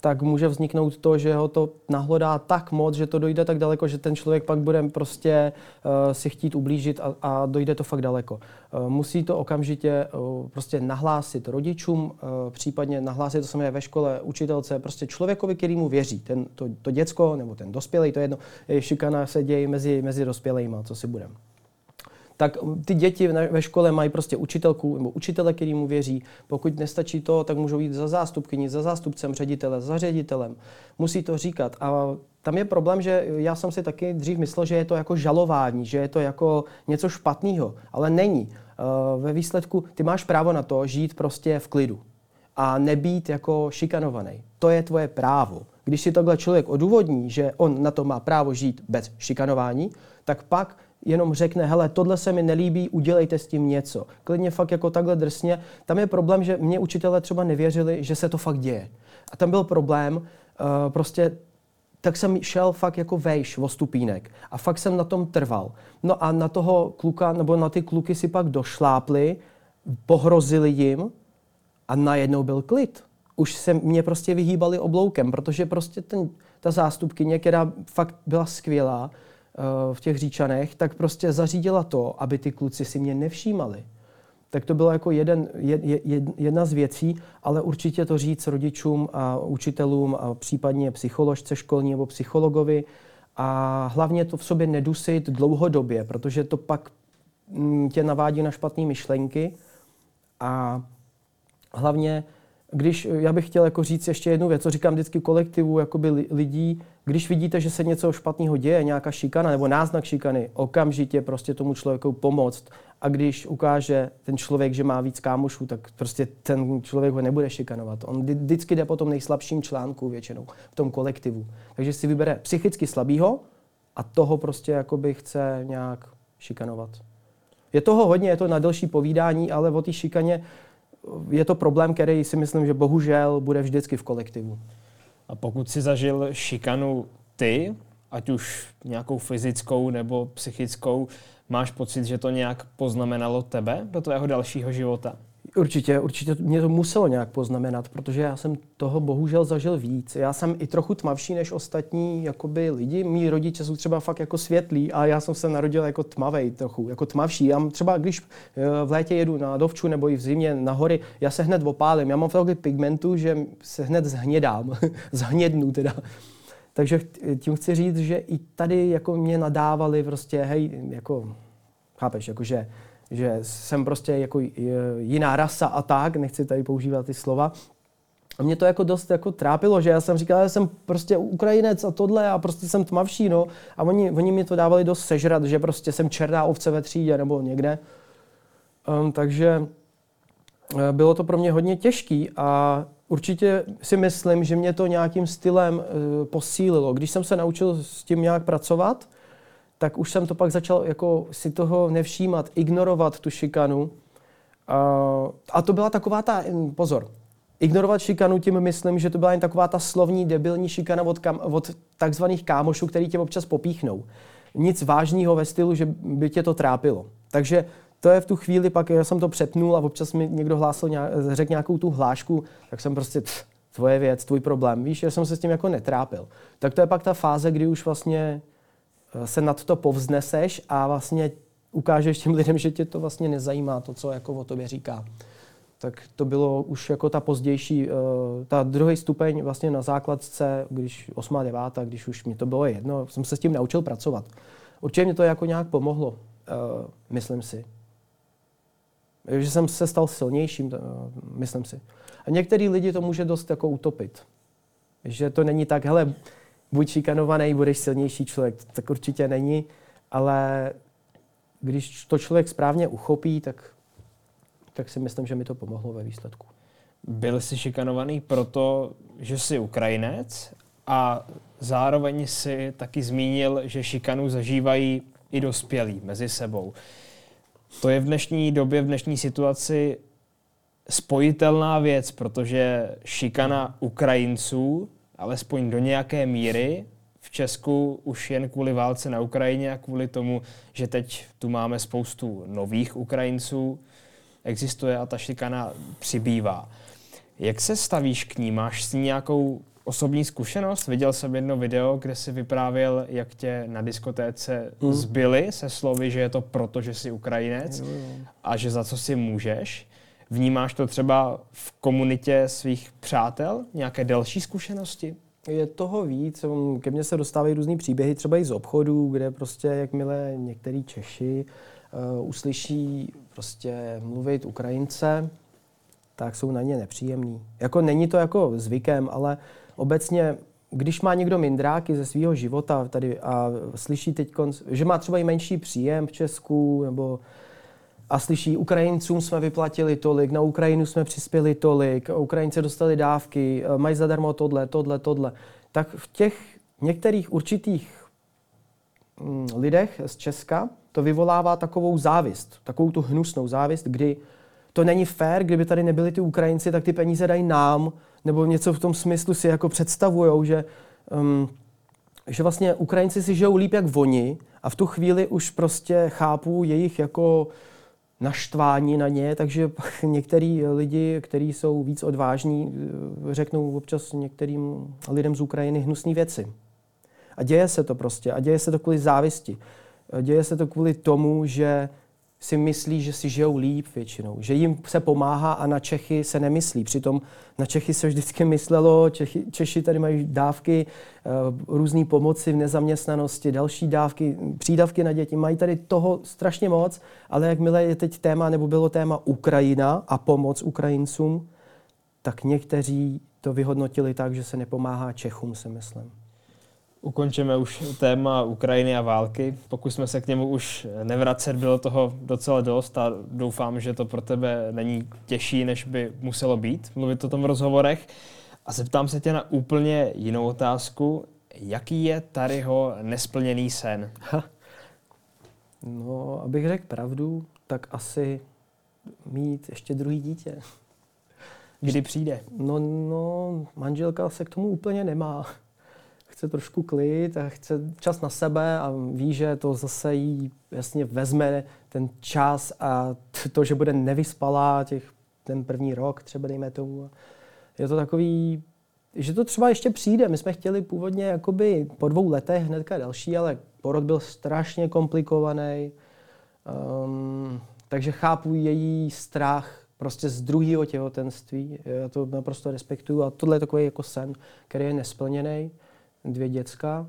tak může vzniknout to, že ho to nahlodá tak moc, že to dojde tak daleko, že ten člověk pak bude prostě uh, si chtít ublížit a, a dojde to fakt daleko. Uh, musí to okamžitě uh, prostě nahlásit rodičům, uh, případně nahlásit to samé ve škole, učitelce, prostě člověkovi, který mu věří. Ten, to, to děcko nebo ten dospělý, to je jedno, šikana se děje mezi, mezi dospělými, co si budeme tak ty děti ve škole mají prostě učitelku nebo učitele, který mu věří. Pokud nestačí to, tak můžou jít za zástupkyní, za zástupcem ředitele, za ředitelem. Musí to říkat. A tam je problém, že já jsem si taky dřív myslel, že je to jako žalování, že je to jako něco špatného, ale není. Eh, ve výsledku ty máš právo na to žít prostě v klidu a nebýt jako šikanovaný. To je tvoje právo. Když si takhle člověk odůvodní, že on na to má právo žít bez šikanování, tak pak jenom řekne, hele, tohle se mi nelíbí, udělejte s tím něco. Klidně fakt jako takhle drsně. Tam je problém, že mě učitelé třeba nevěřili, že se to fakt děje. A tam byl problém, uh, prostě tak jsem šel fakt jako vejš o stupínek. A fakt jsem na tom trval. No a na toho kluka, nebo na ty kluky si pak došlápli, pohrozili jim a najednou byl klid. už se mě prostě vyhýbali obloukem, protože prostě ten, ta zástupkyně, která fakt byla skvělá v těch říčanech, tak prostě zařídila to, aby ty kluci si mě nevšímali. Tak to bylo jako jeden, jed, jed, jedna z věcí, ale určitě to říct rodičům a učitelům a případně psycholožce školní nebo psychologovi a hlavně to v sobě nedusit dlouhodobě, protože to pak mm, tě navádí na špatné myšlenky a hlavně když, já bych chtěl jako říct ještě jednu věc, co říkám vždycky kolektivu jakoby lidí, když vidíte, že se něco špatného děje, nějaká šikana nebo náznak šikany, okamžitě prostě tomu člověku pomoct. A když ukáže ten člověk, že má víc kámošů, tak prostě ten člověk ho nebude šikanovat. On vždycky jde po tom nejslabším článku většinou, v tom kolektivu. Takže si vybere psychicky slabýho a toho prostě jakoby chce nějak šikanovat. Je toho hodně, je to na delší povídání, ale o té šikaně je to problém, který si myslím, že bohužel bude vždycky v kolektivu. A pokud si zažil šikanu ty, ať už nějakou fyzickou nebo psychickou, máš pocit, že to nějak poznamenalo tebe do tvého dalšího života? Určitě, určitě mě to muselo nějak poznamenat, protože já jsem toho bohužel zažil víc. Já jsem i trochu tmavší než ostatní jakoby, lidi. Mí rodiče jsou třeba fakt jako světlí a já jsem se narodil jako tmavý trochu, jako tmavší. Já třeba když eh, v létě jedu na dovču nebo i v zimě na hory, já se hned opálím. Já mám tolik pigmentu, že se hned zhnědám, [LAUGHS] zhnědnu teda. Takže tím chci říct, že i tady jako mě nadávali prostě, hej, jako, chápeš, jakože že jsem prostě jako jiná rasa a tak, nechci tady používat ty slova. A mě to jako dost jako trápilo, že já jsem říkal, že jsem prostě Ukrajinec a tohle a prostě jsem tmavší, no. A oni, oni mi to dávali dost sežrat, že prostě jsem černá ovce ve třídě nebo někde. Um, takže eh, bylo to pro mě hodně těžký a určitě si myslím, že mě to nějakým stylem uh, posílilo. Když jsem se naučil s tím nějak pracovat, tak už jsem to pak začal jako si toho nevšímat, ignorovat tu šikanu. A to byla taková ta, pozor, ignorovat šikanu tím myslím, že to byla jen taková ta slovní debilní šikana od, kam, od takzvaných kámošů, který tě občas popíchnou. Nic vážného ve stylu, že by tě to trápilo. Takže to je v tu chvíli, pak já jsem to přepnul a občas mi někdo hlásil, řekl nějakou tu hlášku, tak jsem prostě, tvoje věc, tvůj problém. Víš, já jsem se s tím jako netrápil. Tak to je pak ta fáze, kdy už vlastně se nad to povzneseš a vlastně ukážeš těm lidem, že tě to vlastně nezajímá, to, co jako o tobě říká. Tak to bylo už jako ta pozdější, uh, ta druhý stupeň vlastně na základce, když 8. 9. když už mi to bylo jedno, jsem se s tím naučil pracovat. Určitě mě to jako nějak pomohlo, uh, myslím si. Že jsem se stal silnějším, uh, myslím si. A některý lidi to může dost jako utopit. Že to není tak, hele, buď šikanovaný, budeš silnější člověk. Tak určitě není, ale když to člověk správně uchopí, tak, tak si myslím, že mi to pomohlo ve výsledku. Byl jsi šikanovaný proto, že jsi Ukrajinec a zároveň si taky zmínil, že šikanu zažívají i dospělí mezi sebou. To je v dnešní době, v dnešní situaci spojitelná věc, protože šikana Ukrajinců alespoň do nějaké míry v Česku už jen kvůli válce na Ukrajině a kvůli tomu, že teď tu máme spoustu nových Ukrajinců, existuje a ta šikana přibývá. Jak se stavíš k ní? Máš s ní nějakou osobní zkušenost? Viděl jsem jedno video, kde si vyprávěl, jak tě na diskotéce hmm. zbyli se slovy, že je to proto, že jsi Ukrajinec a že za co si můžeš. Vnímáš to třeba v komunitě svých přátel? Nějaké další zkušenosti? Je toho víc. Ke mně se dostávají různý příběhy, třeba i z obchodů, kde prostě jakmile některý Češi uh, uslyší prostě mluvit Ukrajince, tak jsou na ně nepříjemní. Jako není to jako zvykem, ale obecně, když má někdo mindráky ze svého života tady a slyší teď, že má třeba i menší příjem v Česku, nebo a slyší, Ukrajincům jsme vyplatili tolik, na Ukrajinu jsme přispěli tolik, Ukrajinci dostali dávky, eh, mají zadarmo tohle, tohle, tohle, tak v těch některých určitých mm, lidech z Česka to vyvolává takovou závist, takovou tu hnusnou závist, kdy to není fér, kdyby tady nebyli ty Ukrajinci, tak ty peníze dají nám, nebo něco v tom smyslu si jako představujou, že, um, že vlastně Ukrajinci si žijou líp jak oni a v tu chvíli už prostě chápu jejich jako naštvání na ně, takže [LAUGHS] některý lidi, kteří jsou víc odvážní, řeknou občas některým lidem z Ukrajiny hnusné věci. A děje se to prostě. A děje se to kvůli závisti. Děje se to kvůli tomu, že si myslí, že si žijou líp většinou, že jim se pomáhá a na Čechy se nemyslí. Přitom na Čechy se vždycky myslelo, Čechy, Češi tady mají dávky, eh, různé pomoci v nezaměstnanosti, další dávky, přídavky na děti, mají tady toho strašně moc, ale jakmile je teď téma, nebo bylo téma Ukrajina a pomoc Ukrajincům, tak někteří to vyhodnotili tak, že se nepomáhá Čechům, si myslím. Ukončíme už téma Ukrajiny a války. Pokusme se k němu už nevracet, bylo toho docela dost a doufám, že to pro tebe není těžší, než by muselo být mluvit o tom v rozhovorech. A zeptám se tě na úplně jinou otázku. Jaký je Taryho nesplněný sen? Ha. No, abych řekl pravdu, tak asi mít ještě druhý dítě. Kdy přijde? No, no, manželka se k tomu úplně nemá chce trošku klid a chce čas na sebe a ví, že to zase jí jasně vezme ten čas a to, že bude nevyspalá těch, ten první rok třeba dejme tomu. Je to takový, že to třeba ještě přijde. My jsme chtěli původně jakoby po dvou letech hnedka další, ale porod byl strašně komplikovaný. Um, takže chápu její strach prostě z druhého těhotenství. Já to naprosto respektuju a tohle je takový jako sen, který je nesplněný dvě děcka.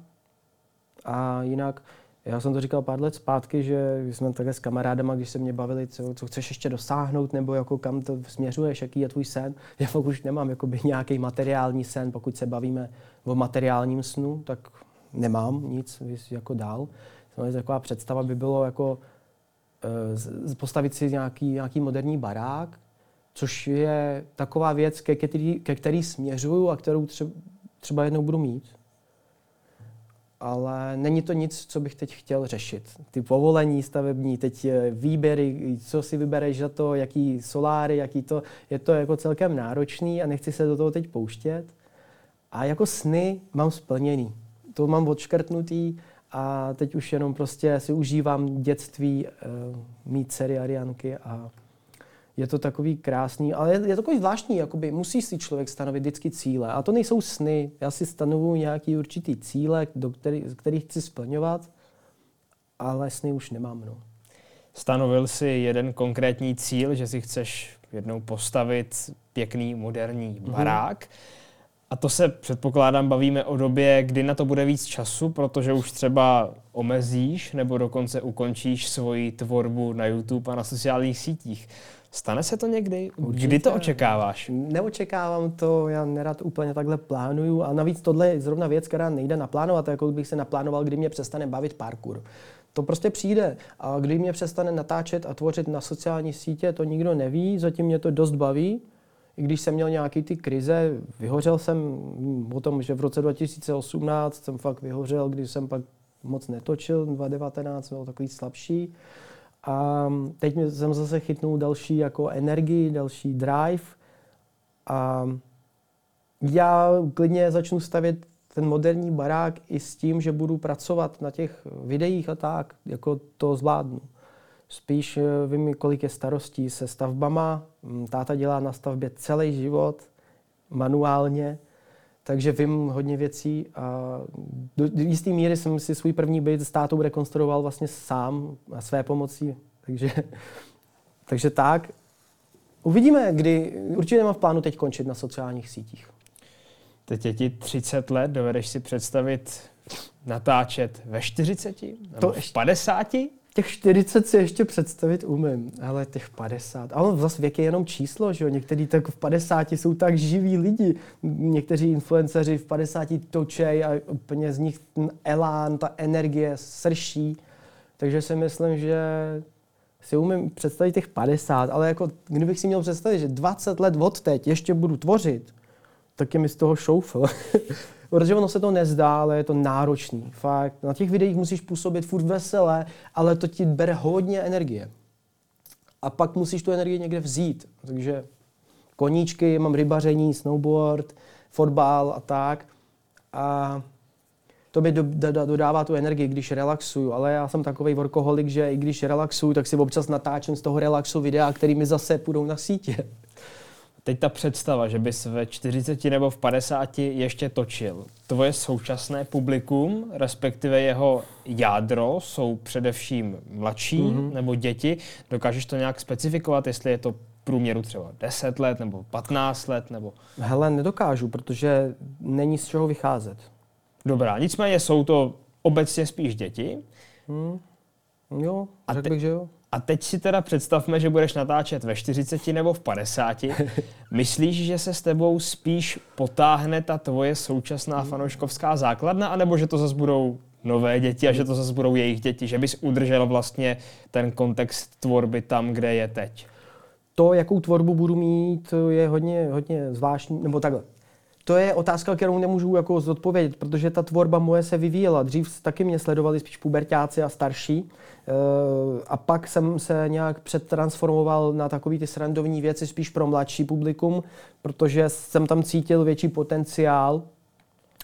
A jinak, já jsem to říkal pár let zpátky, že jsme takhle s kamarádama, když se mě bavili, co, co chceš ještě dosáhnout, nebo jako kam to směřuješ, jaký je tvůj sen. [LAUGHS] Já fakt už nemám nějaký materiální sen, pokud se bavíme o materiálním snu, tak nemám nic jako dál. Taková představa by bylo jako uh, postavit si nějaký, nějaký moderní barák, což je taková věc, ke který, ke který směřuju a kterou třeba, třeba jednou budu mít ale není to nic, co bych teď chtěl řešit. Ty povolení stavební, teď výběry, co si vybereš za to, jaký soláry, jaký to, je to jako celkem náročný a nechci se do toho teď pouštět. A jako sny mám splněný. To mám odškrtnutý a teď už jenom prostě si užívám dětství, uh, mít dcery Arianky a je to takový krásný, ale je, je to takový zvláštní, jakoby musí si člověk stanovit vždycky cíle. A to nejsou sny. Já si stanovuji nějaký určitý cíle, do který, který chci splňovat, ale sny už nemám. No. Stanovil si jeden konkrétní cíl, že si chceš jednou postavit pěkný moderní mhm. barák. Mm-hmm. A to se předpokládám bavíme o době, kdy na to bude víc času, protože už třeba omezíš nebo dokonce ukončíš svoji tvorbu na YouTube a na sociálních sítích. Stane se to někdy? Určitě. Kdy to očekáváš? Neočekávám to, já nerad úplně takhle plánuju a navíc tohle je zrovna věc, která nejde naplánovat, jako bych se naplánoval, kdy mě přestane bavit parkour. To prostě přijde. A kdy mě přestane natáčet a tvořit na sociální sítě, to nikdo neví, zatím mě to dost baví. I když jsem měl nějaký ty krize, vyhořel jsem o tom, že v roce 2018 jsem fakt vyhořel, když jsem pak moc netočil, 2019 byl takový slabší. A teď jsem zase chytnul další jako energii, další drive. A já klidně začnu stavět ten moderní barák i s tím, že budu pracovat na těch videích a tak, jako to zvládnu. Spíš eh, vím, kolik je starostí se stavbama. Táta dělá na stavbě celý život, manuálně, takže vím hodně věcí a do jisté míry jsem si svůj první byt s tátou rekonstruoval vlastně sám a své pomocí. Takže, [LAUGHS] takže tak. Uvidíme, kdy. Určitě nemám v plánu teď končit na sociálních sítích. Teď je ti 30 let, dovedeš si představit natáčet ve 40? Nebo to v 50? Těch 40 si ještě představit umím, ale těch 50. Ale zase věk je jenom číslo, že jo? Někteří tak v 50 jsou tak živí lidi. Někteří influenceři v 50 točej a úplně z nich ten elán, ta energie srší. Takže si myslím, že si umím představit těch 50, ale jako kdybych si měl představit, že 20 let od teď ještě budu tvořit, tak je mi z toho šoufl. [LAUGHS] Protože ono se to nezdá, ale je to náročný. Fakt. Na těch videích musíš působit furt veselé, ale to ti bere hodně energie. A pak musíš tu energii někde vzít. Takže koníčky, mám rybaření, snowboard, fotbal a tak. A to mi do, do, dodává tu energii, když relaxuju, ale já jsem takový workoholik, že i když relaxuju, tak si občas natáčím z toho relaxu videa, který mi zase půjdou na sítě. Teď ta představa, že bys ve 40 nebo v 50 ještě točil. Tvoje současné publikum, respektive jeho jádro, jsou především mladší mm-hmm. nebo děti. Dokážeš to nějak specifikovat, jestli je to průměru třeba 10 let nebo 15 let? nebo? Hele, nedokážu, protože není z čeho vycházet. Dobrá, nicméně jsou to obecně spíš děti. Hmm. Jo, a řekl te- bych, že jo. A teď si teda představme, že budeš natáčet ve 40 nebo v 50. [LAUGHS] Myslíš, že se s tebou spíš potáhne ta tvoje současná hmm. fanouškovská základna, anebo že to zase budou nové děti a že to zase budou jejich děti, že bys udržel vlastně ten kontext tvorby tam, kde je teď? To, jakou tvorbu budu mít, je hodně, hodně zvláštní, nebo takhle to je otázka, kterou nemůžu jako zodpovědět, protože ta tvorba moje se vyvíjela. Dřív taky mě sledovali spíš pubertáci a starší. Eh, a pak jsem se nějak přetransformoval na takový ty srandovní věci spíš pro mladší publikum, protože jsem tam cítil větší potenciál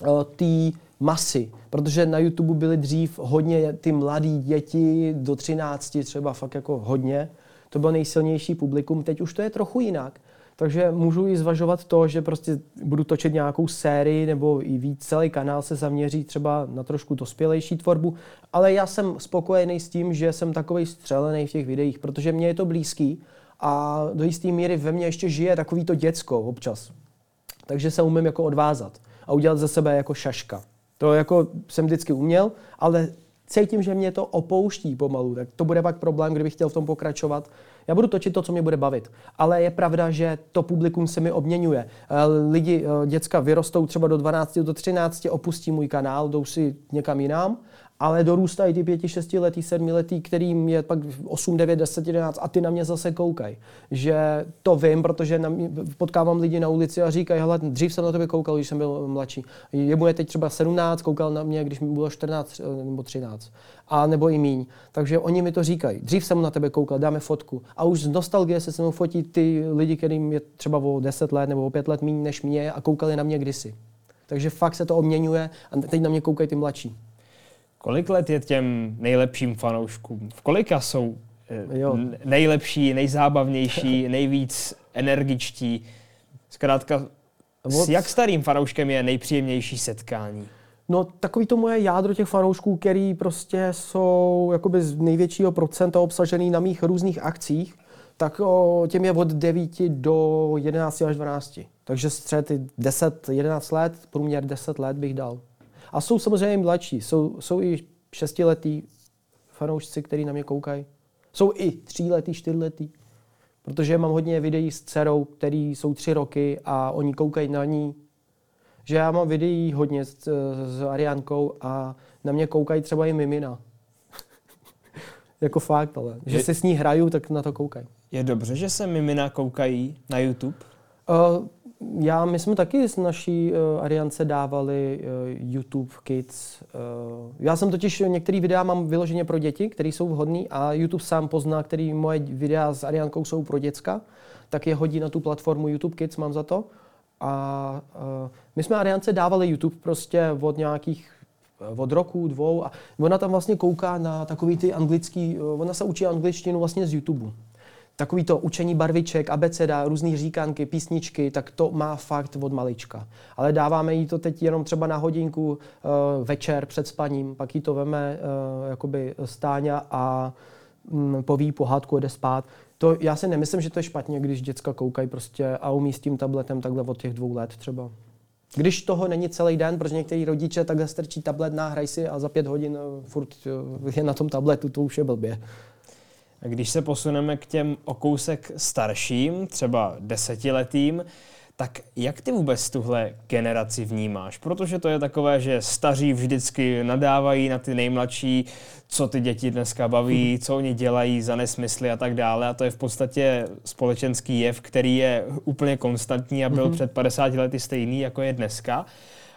eh, té masy, protože na YouTube byly dřív hodně ty mladí děti do 13, třeba fakt jako hodně. To bylo nejsilnější publikum, teď už to je trochu jinak. Takže můžu i zvažovat to, že prostě budu točit nějakou sérii nebo i víc celý kanál se zaměří třeba na trošku dospělejší tvorbu, ale já jsem spokojený s tím, že jsem takový střelený v těch videích, protože mě je to blízký a do jisté míry ve mně ještě žije takový to děcko občas. Takže se umím jako odvázat a udělat ze sebe jako šaška. To jako jsem vždycky uměl, ale cítím, že mě to opouští pomalu, tak to bude pak problém, kdybych chtěl v tom pokračovat. Já budu točit to, co mě bude bavit. Ale je pravda, že to publikum se mi obměňuje. Eh, lidi, eh, děcka vyrostou třeba do 12, do 13, opustí můj kanál, jdou si někam jinam ale dorůstají ty pěti, šestiletý, sedmiletý, kterým je pak 8, 9, 10, 11 a ty na mě zase koukají. Že to vím, protože na mě, potkávám lidi na ulici a říkají, hele, dřív jsem na tebe koukal, když jsem byl mladší. Jemu je teď třeba 17, koukal na mě, když mi bylo 14 eh, nebo 13. A nebo i míň. Takže oni mi to říkají. Dřív jsem na tebe koukal, dáme fotku. A už z nostalgie se se mnou fotí ty lidi, kterým je třeba o 10 let nebo o 5 let méně než mě a koukali na mě kdysi. Takže fakt se to obměňuje a teď na mě koukají ty mladší. Kolik let je těm nejlepším fanouškům? V kolika jsou eh, jo. nejlepší, nejzábavnější, [LAUGHS] nejvíc energičtí? Zkrátka, s jak starým fanouškem je nejpříjemnější setkání? No takový to moje jádro těch fanoušků, který prostě jsou jakoby z největšího procenta obsažený na mých různých akcích, tak o, těm je od 9 do 11 až 12. Takže střed 10-11 let, průměr 10 let bych dal. A jsou samozřejmě mladší, jsou, jsou i šestiletí fanoušci, kteří na mě koukají. Jsou i tříletí, čtyřletí. Protože mám hodně videí s dcerou, který jsou tři roky a oni koukají na ní. Že já mám videí hodně s, s Ariánkou a na mě koukají třeba i mimina. [LAUGHS] jako fakt, ale. Že je, se s ní hraju, tak na to koukají. Je dobře, že se mimina koukají na YouTube? Uh, já, my jsme taky z naší uh, Ariance dávali uh, YouTube Kids. Uh, já jsem totiž některé videa mám vyloženě pro děti, které jsou vhodné a YouTube sám pozná, který moje videa s Ariankou jsou pro děcka, tak je hodí na tu platformu YouTube Kids, mám za to. A uh, my jsme Ariance dávali YouTube prostě od nějakých od roku, dvou a ona tam vlastně kouká na takový ty anglický, ona se učí angličtinu vlastně z YouTube takový to učení barviček, abeceda, různé říkanky, písničky, tak to má fakt od malička. Ale dáváme jí to teď jenom třeba na hodinku uh, večer před spaním, pak jí to veme uh, jakoby stáňa a um, poví pohádku, jde spát. To já si nemyslím, že to je špatně, když děcka koukají prostě a umí s tím tabletem takhle od těch dvou let třeba. Když toho není celý den, protože některý rodiče takhle strčí tablet, náhraj si a za pět hodin uh, furt je na tom tabletu, to už je blbě. Když se posuneme k těm o kousek starším, třeba desetiletým, tak jak ty vůbec tuhle generaci vnímáš? Protože to je takové, že staří vždycky nadávají na ty nejmladší, co ty děti dneska baví, co oni dělají za nesmysly a tak dále. A to je v podstatě společenský jev, který je úplně konstantní a byl mm-hmm. před 50 lety stejný, jako je dneska.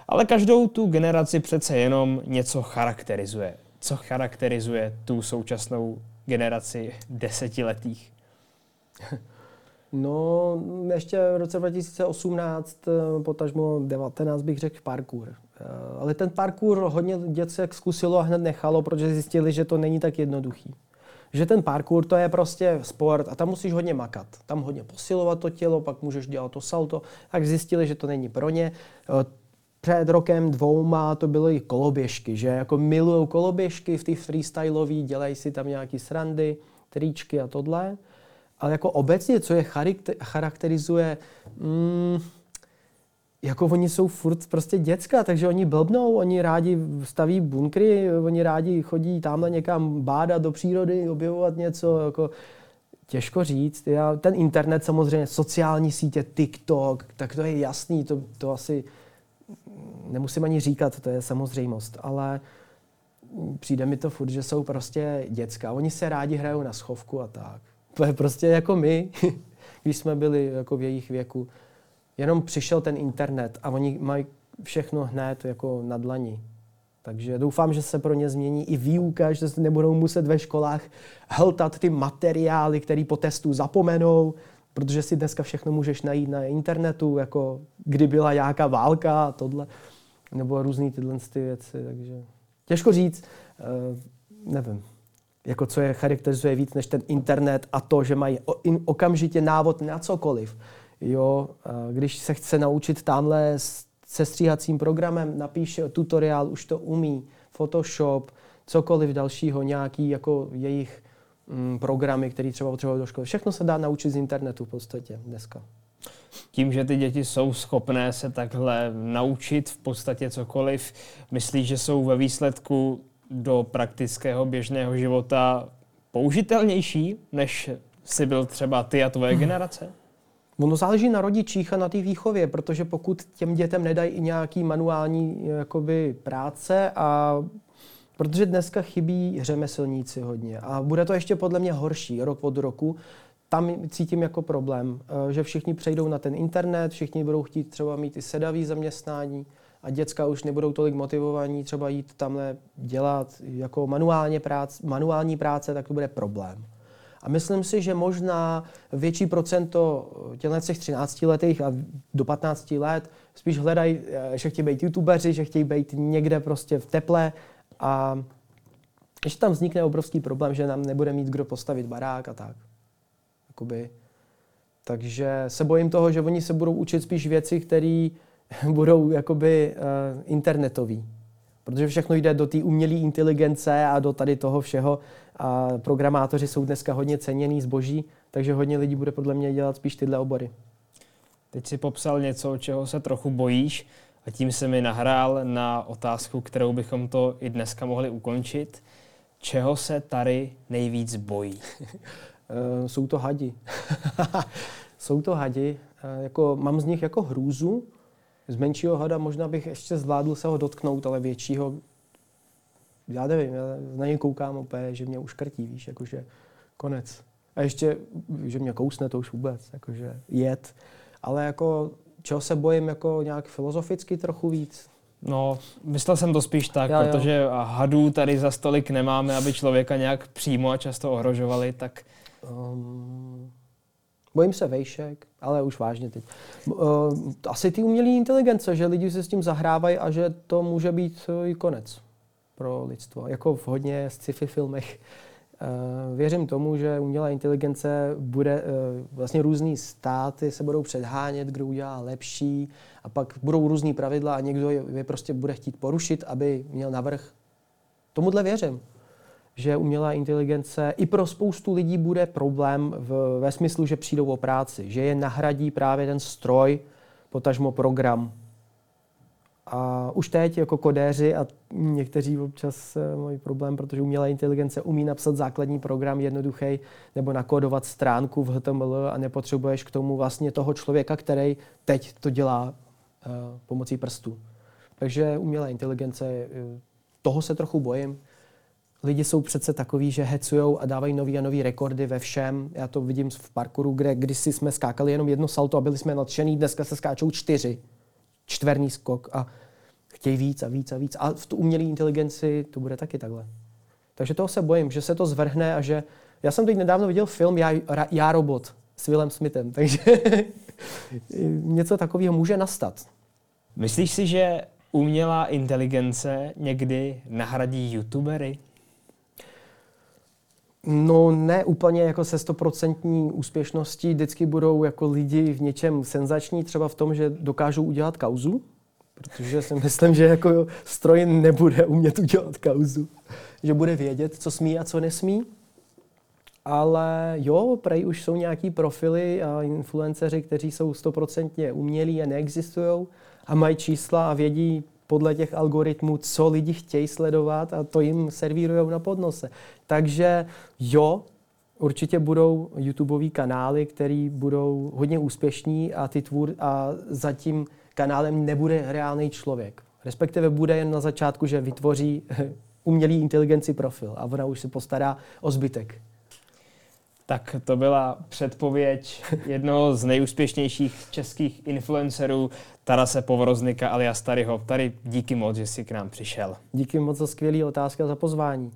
Ale každou tu generaci přece jenom něco charakterizuje. Co charakterizuje tu současnou generaci desetiletých? [LAUGHS] No, ještě v roce 2018, eh, potažmo 19 bych řekl parkour. Eh, ale ten parkour hodně děcek zkusilo a hned nechalo, protože zjistili, že to není tak jednoduchý. Že ten parkour to je prostě sport a tam musíš hodně makat. Tam hodně posilovat to tělo, pak můžeš dělat to salto. Tak zjistili, že to není pro ně. Před rokem dvouma to byly koloběžky, že jako milují koloběžky v té freestyleové, dělají si tam nějaký srandy, tričky a tohle. Ale jako obecně, co je charakterizuje, mm, jako oni jsou furt prostě děcka, takže oni blbnou, oni rádi staví bunkry, oni rádi chodí tamhle někam bádat do přírody, objevovat něco, jako těžko říct. Já, ten internet samozřejmě, sociální sítě, TikTok, tak to je jasný, to, to asi nemusím ani říkat, to je samozřejmost, ale přijde mi to furt, že jsou prostě děcka. Oni se rádi hrajou na schovku a tak. To je prostě jako my, [LAUGHS] když jsme byli jako v jejich věku. Jenom přišel ten internet a oni mají všechno hned jako na dlani. Takže doufám, že se pro ně změní i výuka, že se nebudou muset ve školách hltat ty materiály, které po testu zapomenou, protože si dneska všechno můžeš najít na internetu, jako kdy byla nějaká válka a tohle, nebo různé tyhle ty věci, takže těžko říct, uh, nevím jako co je charakterizuje víc než ten internet a to, že mají okamžitě návod na cokoliv. Jo, když se chce naučit tamhle se stříhacím programem, napíše tutoriál, už to umí, Photoshop, cokoliv dalšího, nějaký jako jejich mm, programy, které třeba potřebují do školy. Všechno se dá naučit z internetu v podstatě dneska. Tím, že ty děti jsou schopné se takhle naučit v podstatě cokoliv, myslíš, že jsou ve výsledku do praktického běžného života použitelnější, než si byl třeba ty a tvoje generace? Ono záleží na rodičích a na té výchově, protože pokud těm dětem nedají i nějaký manuální jakoby, práce a protože dneska chybí řemeslníci hodně a bude to ještě podle mě horší rok od roku, tam cítím jako problém, eh, že všichni přejdou na ten internet, všichni budou chtít třeba mít i sedavý zaměstnání, a děcka už nebudou tolik motivovaní třeba jít tamhle dělat jako manuálně práce, manuální práce, tak to bude problém. A myslím si, že možná větší procento těch 13 letých a do 15 let spíš hledají, eh, že chtějí být youtubeři, že chtějí být někde prostě v teple a ještě tam vznikne obrovský problém, že nám nebude mít kdo postavit barák a tak. Jakoby. Takže se bojím toho, že oni se budou učit spíš věci, které [LAUGHS] budou jakoby uh, internetový. Protože všechno jde do té umělé inteligence a do tady toho všeho. A programátoři jsou dneska hodně ceněný zboží, takže hodně lidí bude podle mě dělat spíš tyhle obory. Teď si popsal něco, čeho se trochu bojíš a tím se mi nahrál na otázku, kterou bychom to i dneska mohli ukončit. Čeho se tady nejvíc bojí? [LAUGHS] Eh, jsou to hadi. [LAUGHS] jsou to hadi. Eh, jako, mám z nich jako hrůzu, z menšího hada možná bych ještě zvládl se ho dotknout, ale většího, já nevím, já na něj koukám opět, že mě uškrtí, víš, jakože konec. A ještě, že mě kousne, to už vůbec, jakože jet. Ale jako, čeho se bojím, jako nějak filozoficky trochu víc, No, myslel jsem to spíš tak, já, protože jo. hadů tady za stolik nemáme, aby člověka nějak přímo a často ohrožovali, tak... Um, Bojím se vejšek, ale už vážně teď. Uh, asi ty umělé inteligence, že lidi se s tím zahrávají a že to může být eh, i konec pro lidstvo. Jako v hodně sci-fi filmech. Uh, věřím tomu, že umělá inteligence bude, uh, vlastně různý státy se budou předhánět, kdo udělá lepší a pak budou různý pravidla a někdo je, je prostě bude chtít porušit, aby měl navrh. Tomuhle věřím že umělá inteligence i pro spoustu lidí bude problém v, ve smyslu, že přijdou o práci, že je nahradí právě ten stroj, potažmo program. A už teď jako kodéři a někteří občas eh, mají problém, protože umělá inteligence umí napsat základní program jednoduchý nebo nakodovat stránku v HTML a nepotřebuješ k tomu vlastně toho člověka, který teď to dělá uh, pomocí prstů. Takže umělá inteligence, eh, toho se trochu bojím lidi jsou přece takový, že hecujou a dávají nový a nový rekordy ve všem. Já to vidím v parkouru, kde kdysi jsme skákali jenom jedno salto a byli jsme nadšený, dneska se skáčou čtyři. Čtverný skok a chtějí víc a víc a víc. A v tu umělé inteligenci to bude taky takhle. Takže toho se bojím, že se to zvrhne a že... Já jsem teď nedávno viděl film Já, Já robot. s Willem Smithem, [LAUGHS] takže něco takového může nastat. Myslíš si, že umělá inteligence někdy nahradí youtubery? No ne úplně jako se stoprocentní úspěšností. Vždycky budou jako lidi v něčem senzační, třeba v tom, že dokážou udělat kauzu, protože si myslím, že jako stroj nebude umět udělat kauzu, že bude vědět, co smí a co nesmí. Ale jo, prej už jsou nějaký profily a influenceři, kteří jsou stoprocentně umělí a neexistují a mají čísla a vědí podle těch algoritmů, co lidi chtějí sledovat a to jim servírují na podnose. Takže jo, určitě budou YouTubeové kanály, které budou hodně úspěšní a ty tvůr a zatím kanálem nebude reálný člověk. Respektive bude jen na začátku, že vytvoří [LAUGHS] umělý inteligenci profil a ona už se postará o zbytek. Tak to byla předpověď jednoho z nejúspěšnějších českých influencerů, Tarase Povoroznika alias Taryho. Tady díky moc, že jsi k nám přišel. Díky moc za skvělý otázka za pozvání.